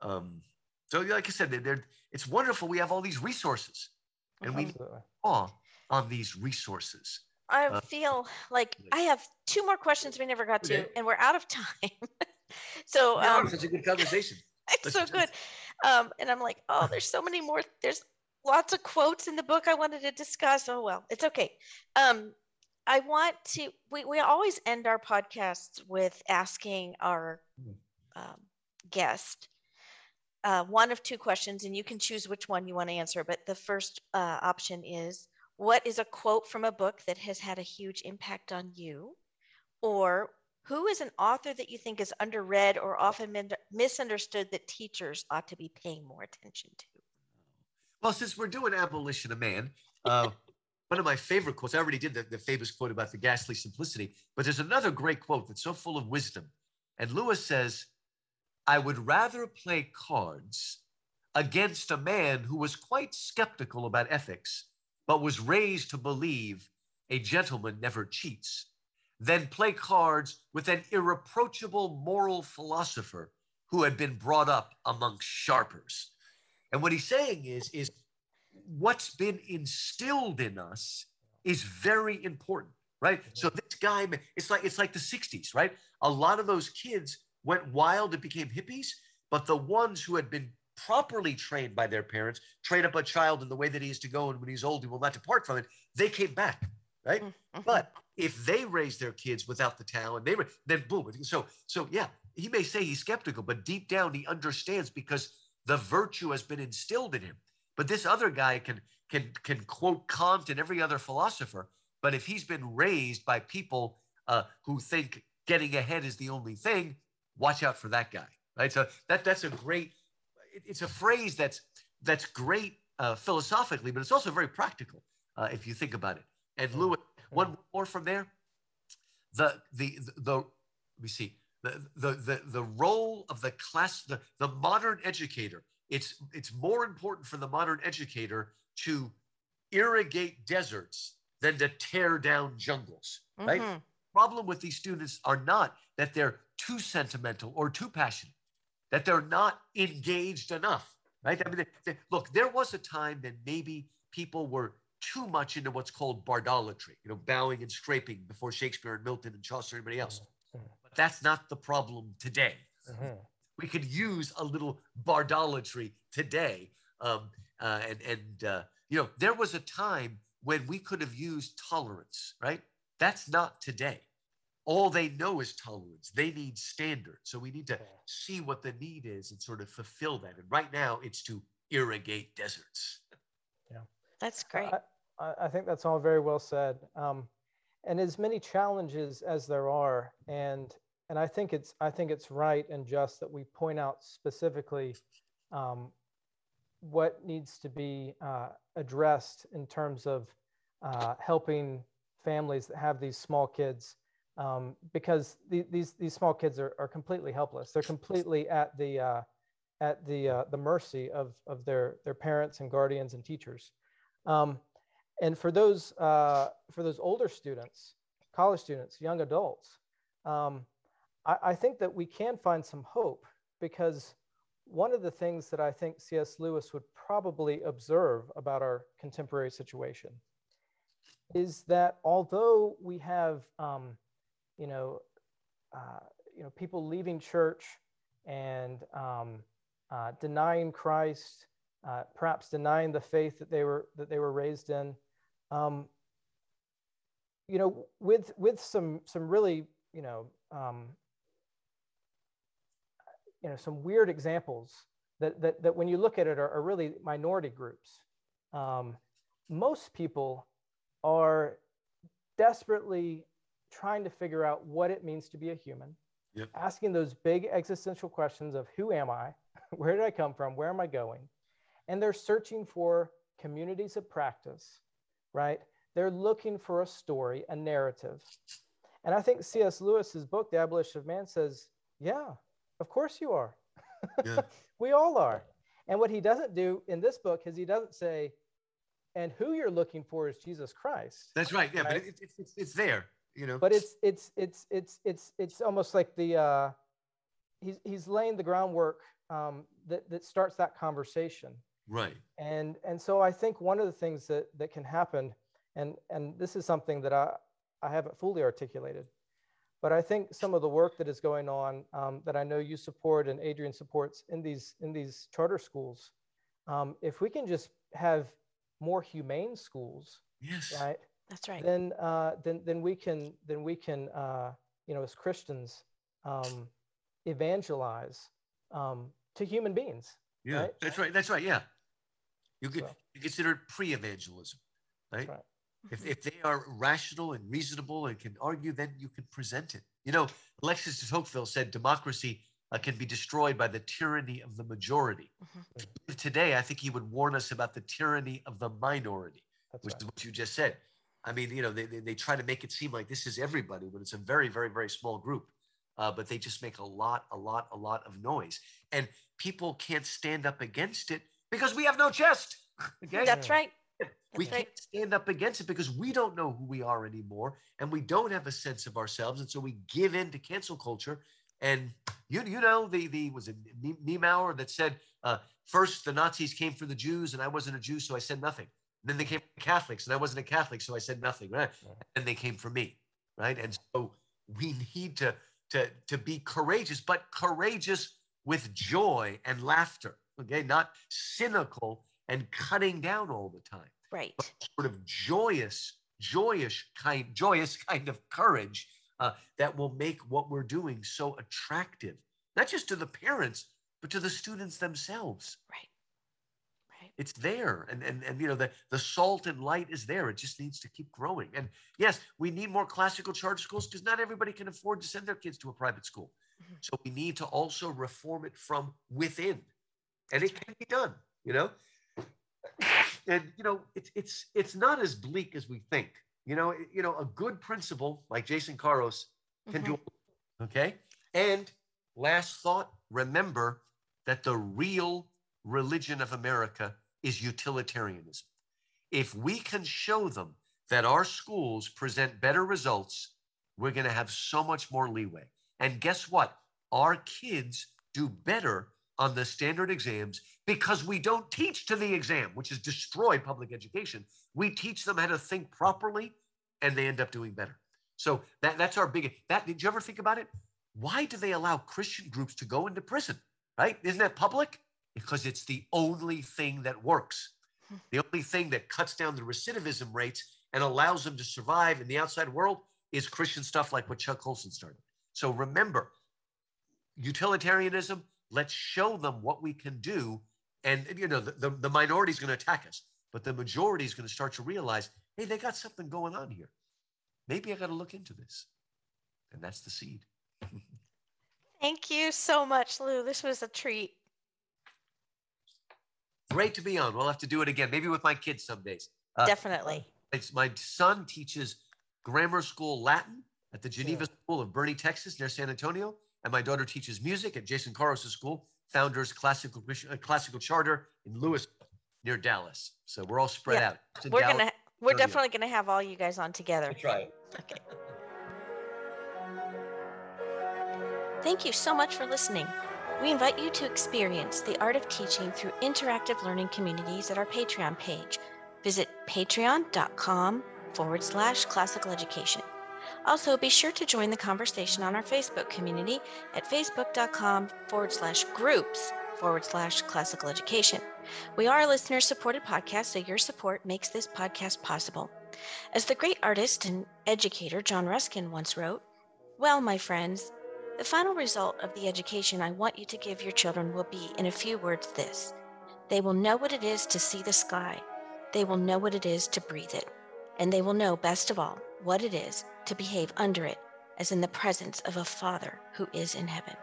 um, so, like I said, they're, it's wonderful. We have all these resources and we awe on these resources. I uh, feel like I have two more questions we never got to, and we're out of time. so, no, um, such a good conversation. it's so good. Um, and I'm like, oh, there's so many more. There's lots of quotes in the book I wanted to discuss. Oh well, it's okay. Um, I want to. We we always end our podcasts with asking our hmm. um, guest uh, one of two questions, and you can choose which one you want to answer. But the first uh, option is what is a quote from a book that has had a huge impact on you? Or who is an author that you think is underread or often misunderstood that teachers ought to be paying more attention to? Well, since we're doing Abolition of Man, uh, one of my favorite quotes, I already did the, the famous quote about the ghastly simplicity, but there's another great quote that's so full of wisdom. And Lewis says, I would rather play cards against a man who was quite skeptical about ethics, but was raised to believe a gentleman never cheats, than play cards with an irreproachable moral philosopher who had been brought up among sharpers. And what he's saying is, is what's been instilled in us is very important, right? So this guy, it's like it's like the 60s, right? A lot of those kids went wild and became hippies, but the ones who had been properly trained by their parents, train up a child in the way that he is to go, and when he's old, he will not depart from it, they came back, right? Mm-hmm. But if they raise their kids without the talent, they were then boom. So, so yeah, he may say he's skeptical, but deep down he understands because the virtue has been instilled in him. But this other guy can can can quote Kant and every other philosopher, but if he's been raised by people uh, who think getting ahead is the only thing, watch out for that guy, right? So that that's a great. It's a phrase that's that's great uh, philosophically, but it's also very practical uh, if you think about it. And. Lewis, one more from there. The the the, the let me see the, the the the role of the class the, the modern educator. It's it's more important for the modern educator to irrigate deserts than to tear down jungles, right? Mm-hmm. Problem with these students are not that they're too sentimental or too passionate, that they're not engaged enough, right? I mean, they, they, look, there was a time that maybe people were too much into what's called bardolatry, you know, bowing and scraping before Shakespeare and Milton and Chaucer and everybody else. Mm-hmm. But that's not the problem today. Mm-hmm. We could use a little bardolatry today. Um, uh, and, and uh, you know, there was a time when we could have used tolerance, right? That's not today all they know is tolerance. They need standards. So we need to see what the need is and sort of fulfill that. And right now, it's to irrigate deserts. Yeah, that's great. I, I think that's all very well said. Um, and as many challenges as there are, and and I think it's I think it's right and just that we point out specifically um, what needs to be uh, addressed in terms of uh, helping families that have these small kids um, because the, these these small kids are, are completely helpless. They're completely at the uh, at the uh, the mercy of of their their parents and guardians and teachers. Um, and for those uh, for those older students, college students, young adults, um, I, I think that we can find some hope because one of the things that I think C.S. Lewis would probably observe about our contemporary situation is that although we have um, you know, uh, you know, people leaving church and um, uh, denying Christ, uh, perhaps denying the faith that they were that they were raised in. Um, you know, with with some some really you know um, you know some weird examples that that, that when you look at it are, are really minority groups. Um, most people are desperately trying to figure out what it means to be a human, yep. asking those big existential questions of who am I? Where did I come from? Where am I going? And they're searching for communities of practice, right? They're looking for a story, a narrative. And I think C.S. Lewis's book, The Abolition of Man, says, yeah, of course you are. Yeah. we all are. And what he doesn't do in this book is he doesn't say, and who you're looking for is Jesus Christ. That's right. Yeah, right? but it's, it's, it's there, you know. But it's it's it's it's it's it's almost like the uh, he's he's laying the groundwork um, that that starts that conversation. Right. And and so I think one of the things that that can happen, and and this is something that I I haven't fully articulated, but I think some of the work that is going on um, that I know you support and Adrian supports in these in these charter schools, um, if we can just have more humane schools, yes, right, that's right, then uh, then then we can then we can uh, you know as Christians um, evangelize um, to human beings. Yeah, right? that's right. That's right. Yeah, you could so. you consider it pre-evangelism, right? right. If, if they are rational and reasonable and can argue, then you can present it. You know, Alexis de Tocqueville said democracy uh, can be destroyed by the tyranny of the majority. Mm-hmm. Today, I think he would warn us about the tyranny of the minority, That's which right. is what you just said. I mean, you know, they, they, they, try to make it seem like this is everybody when it's a very, very, very small group. Uh, but they just make a lot, a lot, a lot of noise. And people can't stand up against it because we have no chest. Okay? That's right we can't stand up against it because we don't know who we are anymore and we don't have a sense of ourselves and so we give in to cancel culture. And you you know the the was it Niemöller that said uh, first the Nazis came for the Jews and I wasn't a Jew so I said nothing. And then they came for Catholics and I wasn't a Catholic so I said nothing right? And they came for me right? And so we need to to to be courageous but courageous with joy and laughter okay? Not cynical and cutting down all the time right. sort of joyous joyous kind joyous kind of courage uh, that will make what we're doing so attractive not just to the parents but to the students themselves. Right. Right. It's there and and, and you know the, the salt and light is there. It just needs to keep growing. And yes we need more classical charter schools because not everybody can afford to send their kids to a private school. Mm-hmm. so we need to also reform it from within. And it can be done you know and you know it's it's it's not as bleak as we think. You know you know a good principal like Jason Caros can mm-hmm. do okay? And last thought remember that the real religion of america is utilitarianism. If we can show them that our schools present better results we're going to have so much more leeway. And guess what? Our kids do better on the standard exams because we don't teach to the exam, which is destroy public education. We teach them how to think properly and they end up doing better. So that, that's our big that did you ever think about it? Why do they allow Christian groups to go into prison? Right? Isn't that public? Because it's the only thing that works. The only thing that cuts down the recidivism rates and allows them to survive in the outside world is Christian stuff like what Chuck Colson started. So remember, utilitarianism, let's show them what we can do and, you know, the, the, the minority is going to attack us, but the majority is going to start to realize, hey, they got something going on here. Maybe I got to look into this. And that's the seed. Thank you so much, Lou. This was a treat. Great to be on. We'll have to do it again, maybe with my kids some days. Uh, Definitely. It's, my son teaches grammar school Latin at the Geneva yeah. School of Boerne, Texas, near San Antonio. And my daughter teaches music at Jason Caros' school Founders Classical uh, Classical Charter in Lewis near Dallas. So we're all spread yeah. out. We're Dallas, gonna we're definitely gonna have all you guys on together. That's right. Okay. Thank you so much for listening. We invite you to experience the art of teaching through interactive learning communities at our Patreon page. Visit patreon.com forward slash classical education. Also, be sure to join the conversation on our Facebook community at facebook.com forward slash groups forward slash classical education. We are a listener supported podcast, so your support makes this podcast possible. As the great artist and educator John Ruskin once wrote, Well, my friends, the final result of the education I want you to give your children will be, in a few words, this they will know what it is to see the sky, they will know what it is to breathe it, and they will know, best of all, what it is to behave under it as in the presence of a Father who is in heaven.